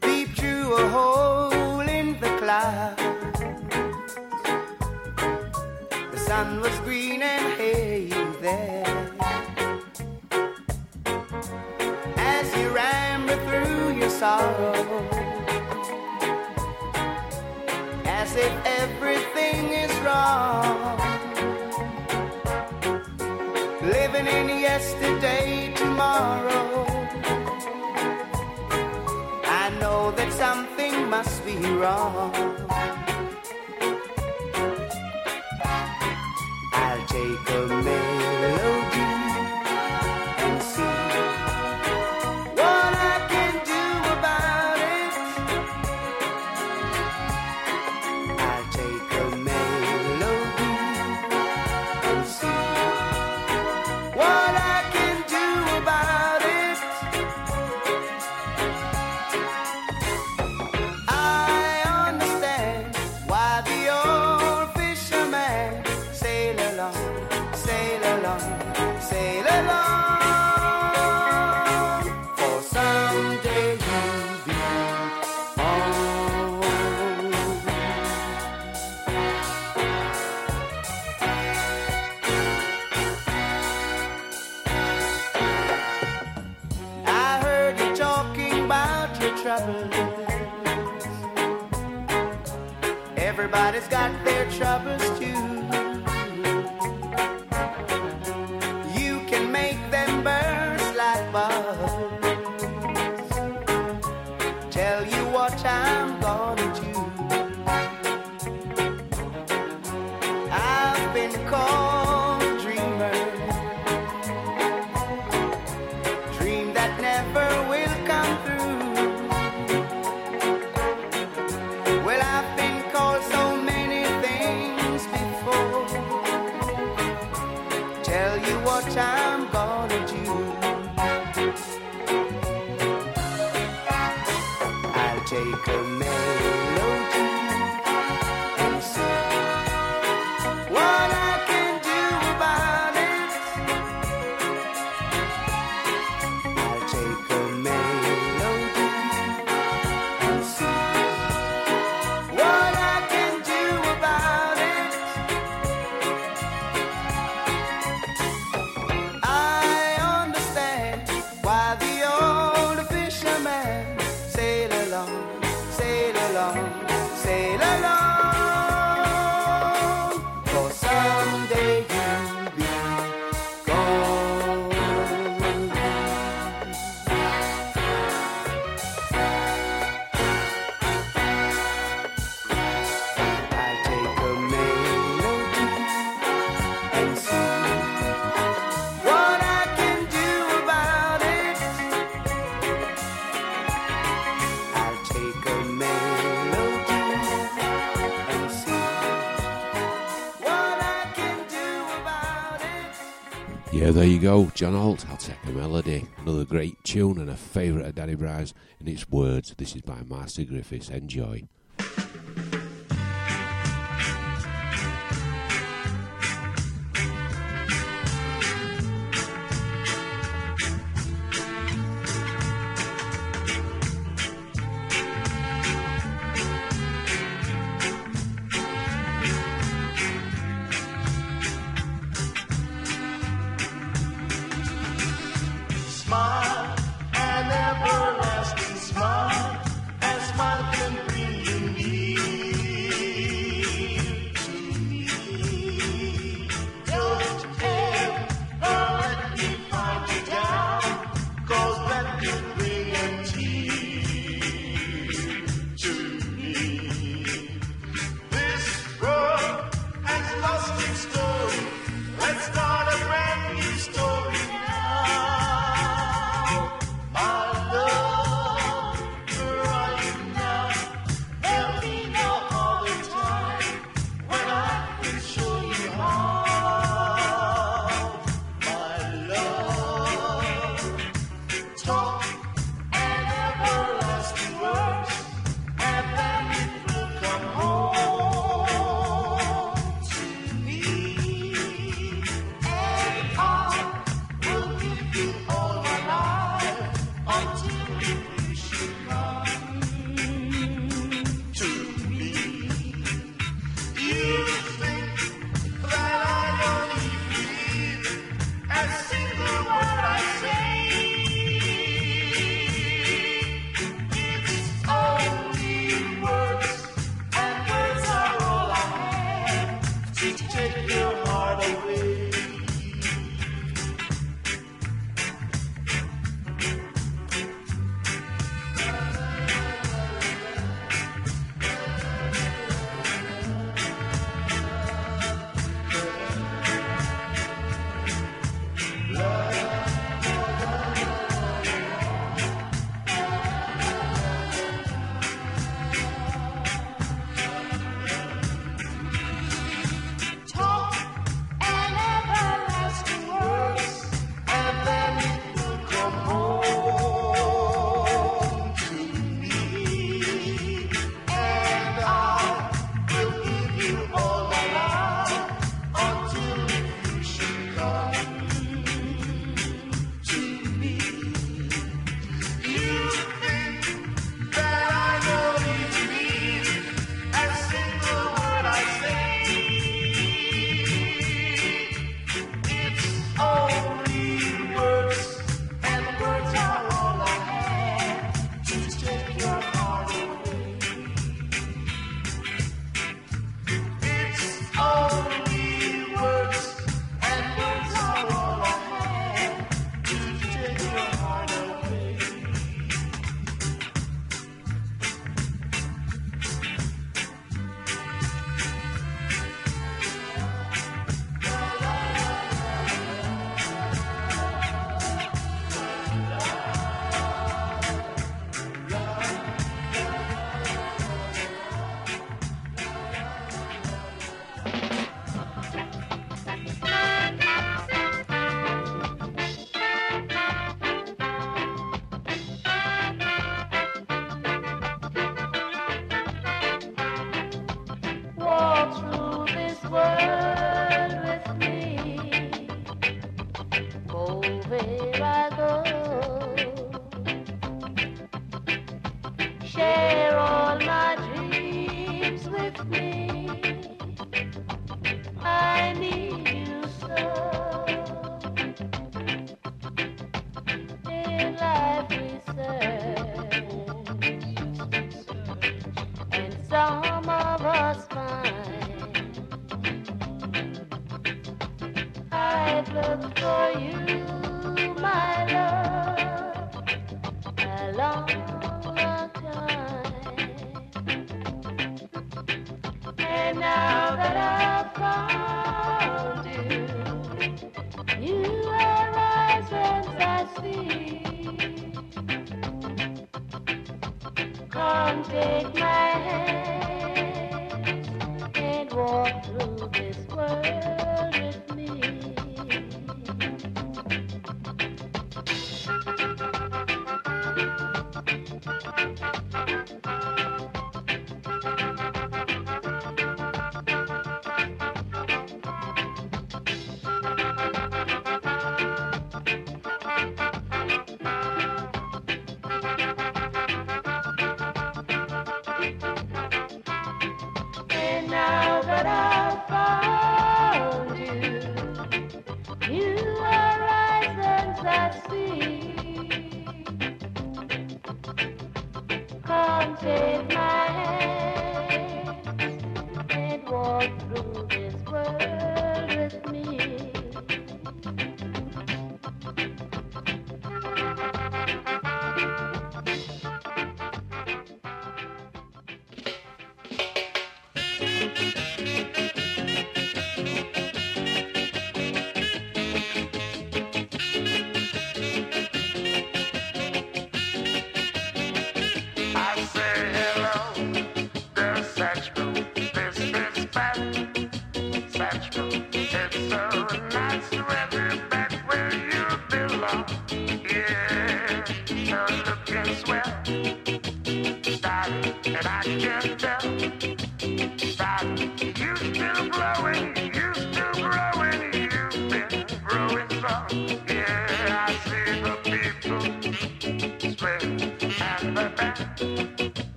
Deep through a hole in the cloud. The sun was green and hay there. As you ramble through your sorrow as if everything is wrong. Yesterday, tomorrow. I know that something must be wrong. Got go, John Holt. I'll take a melody. Another great tune and a favourite of Danny Brown's in its words. This is by Marcia Griffiths. Enjoy.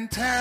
Can tell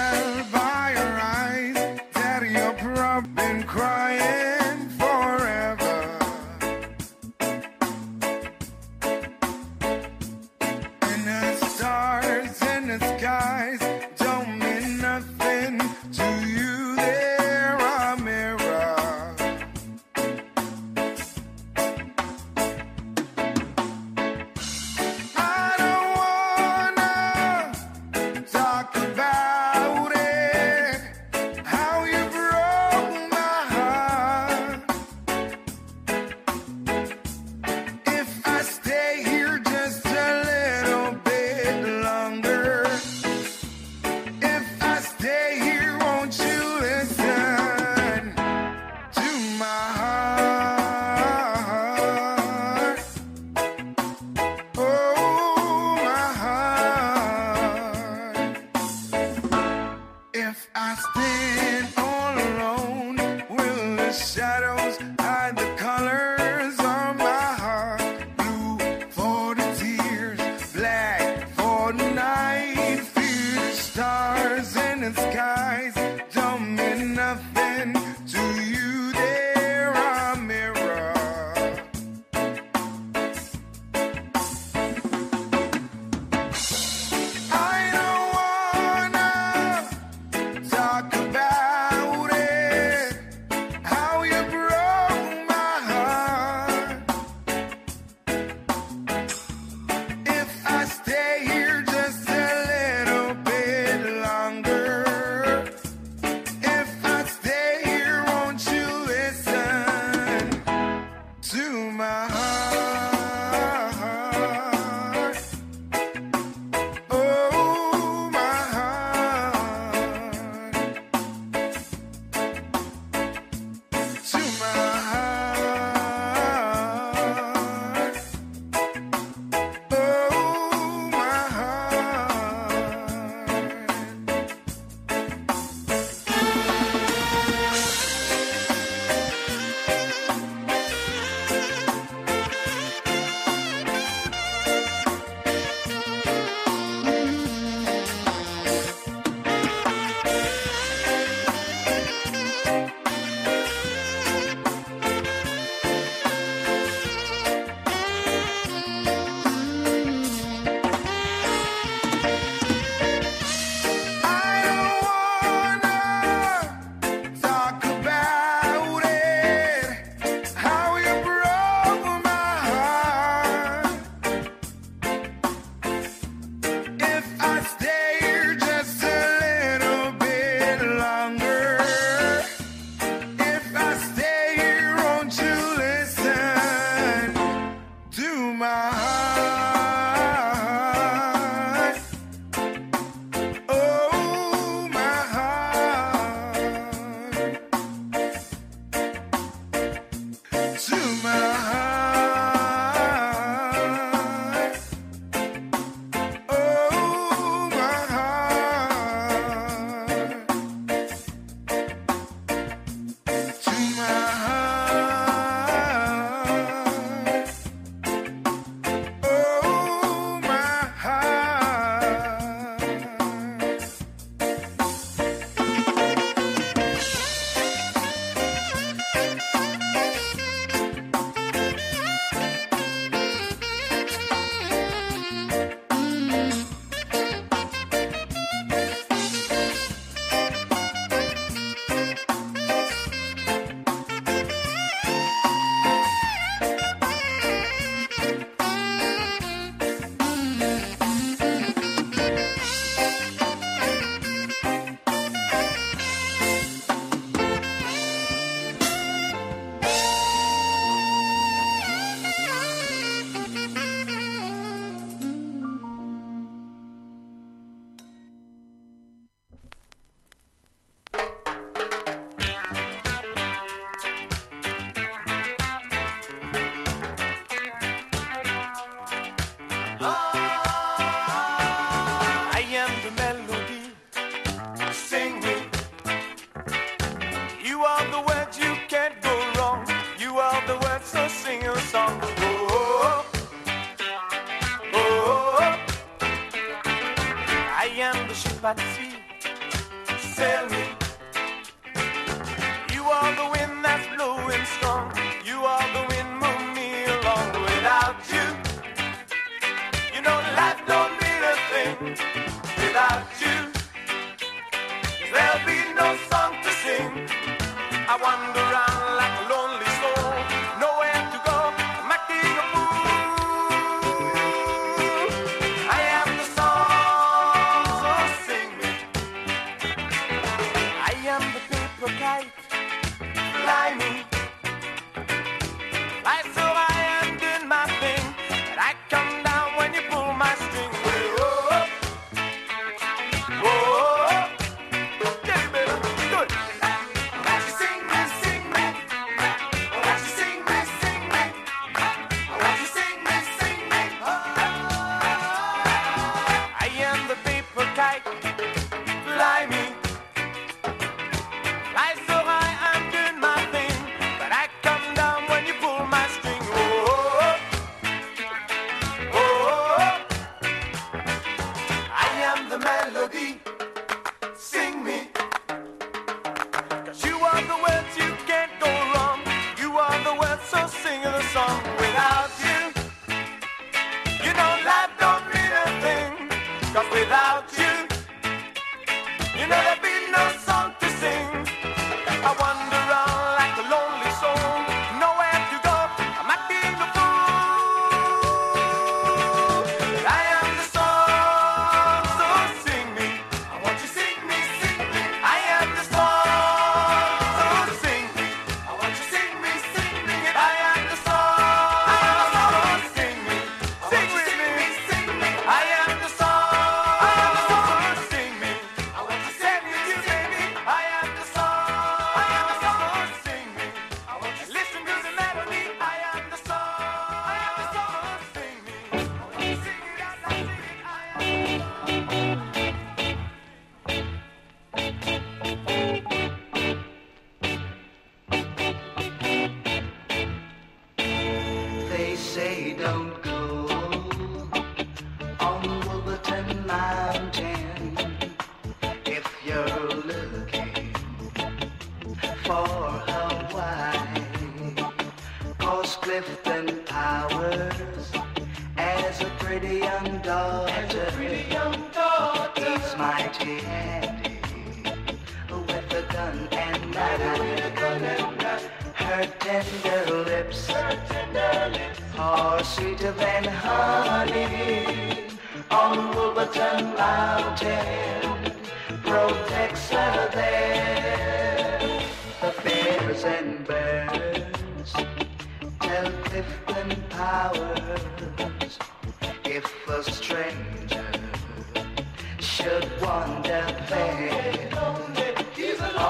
participa.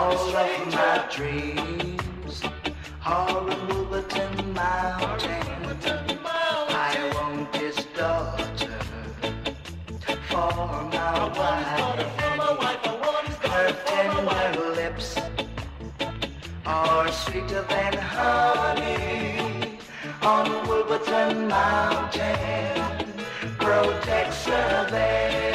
all of my dreams. Horrible mountain. I won't his daughter for my wife. her tender lips are sweeter than honey. On Wolverton Mountain protects her there.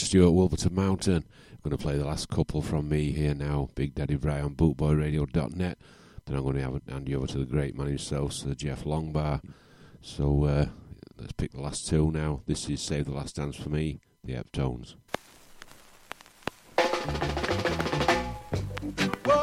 Stuart Stewart, Wolverton Mountain. I'm going to play the last couple from me here now, Big Daddy Brian, bootboyradio.net. Then I'm going to have, hand you over to the great man himself, Sir Jeff Longbar. So uh, let's pick the last two now. This is Save the Last Dance for me, the Heptones. Whoa!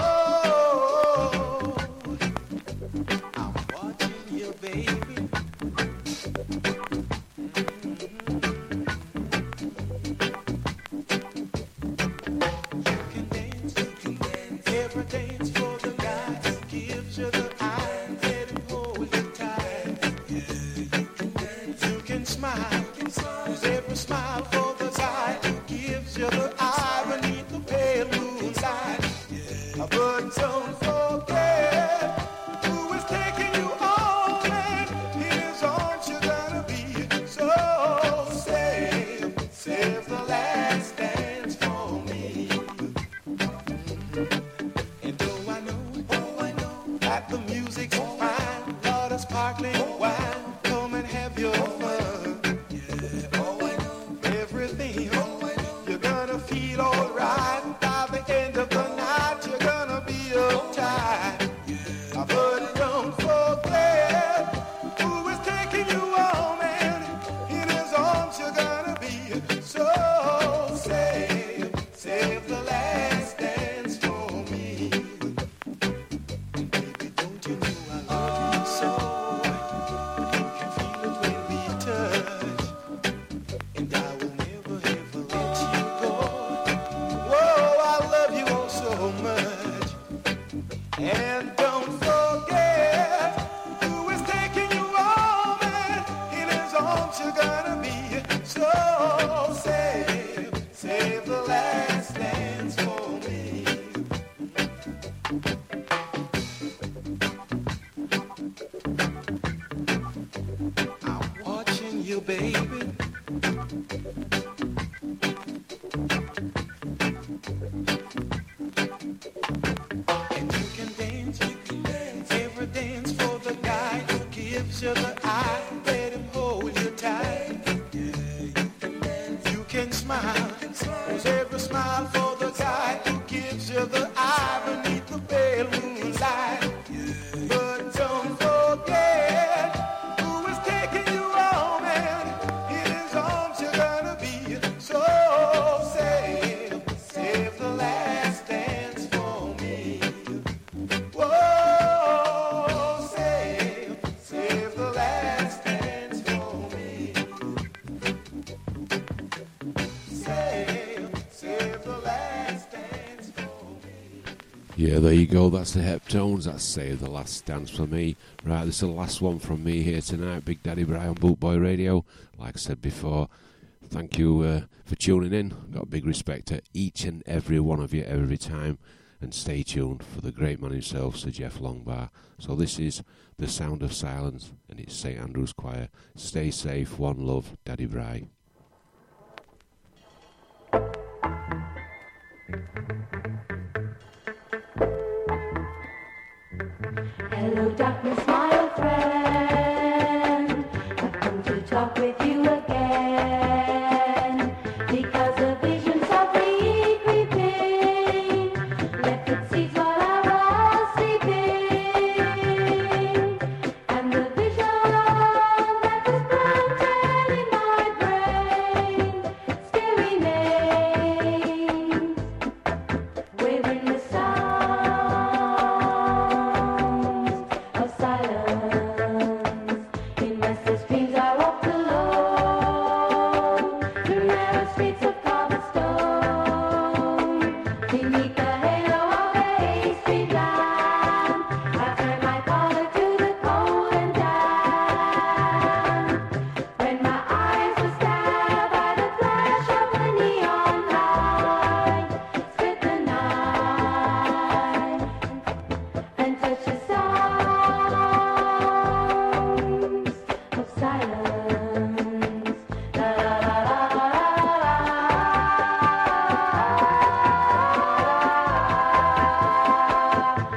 that's the Heptones. That's Save the Last Dance for me. Right, this is the last one from me here tonight. Big Daddy Brian, Bootboy Radio. Like I said before, thank you uh, for tuning in. Got big respect to each and every one of you every time. And stay tuned for the great man himself, Sir Jeff Longbar. So this is The Sound of Silence, and it's St. Andrew's Choir. Stay safe, one love, Daddy Brian. Hello, darkness, and smile friend.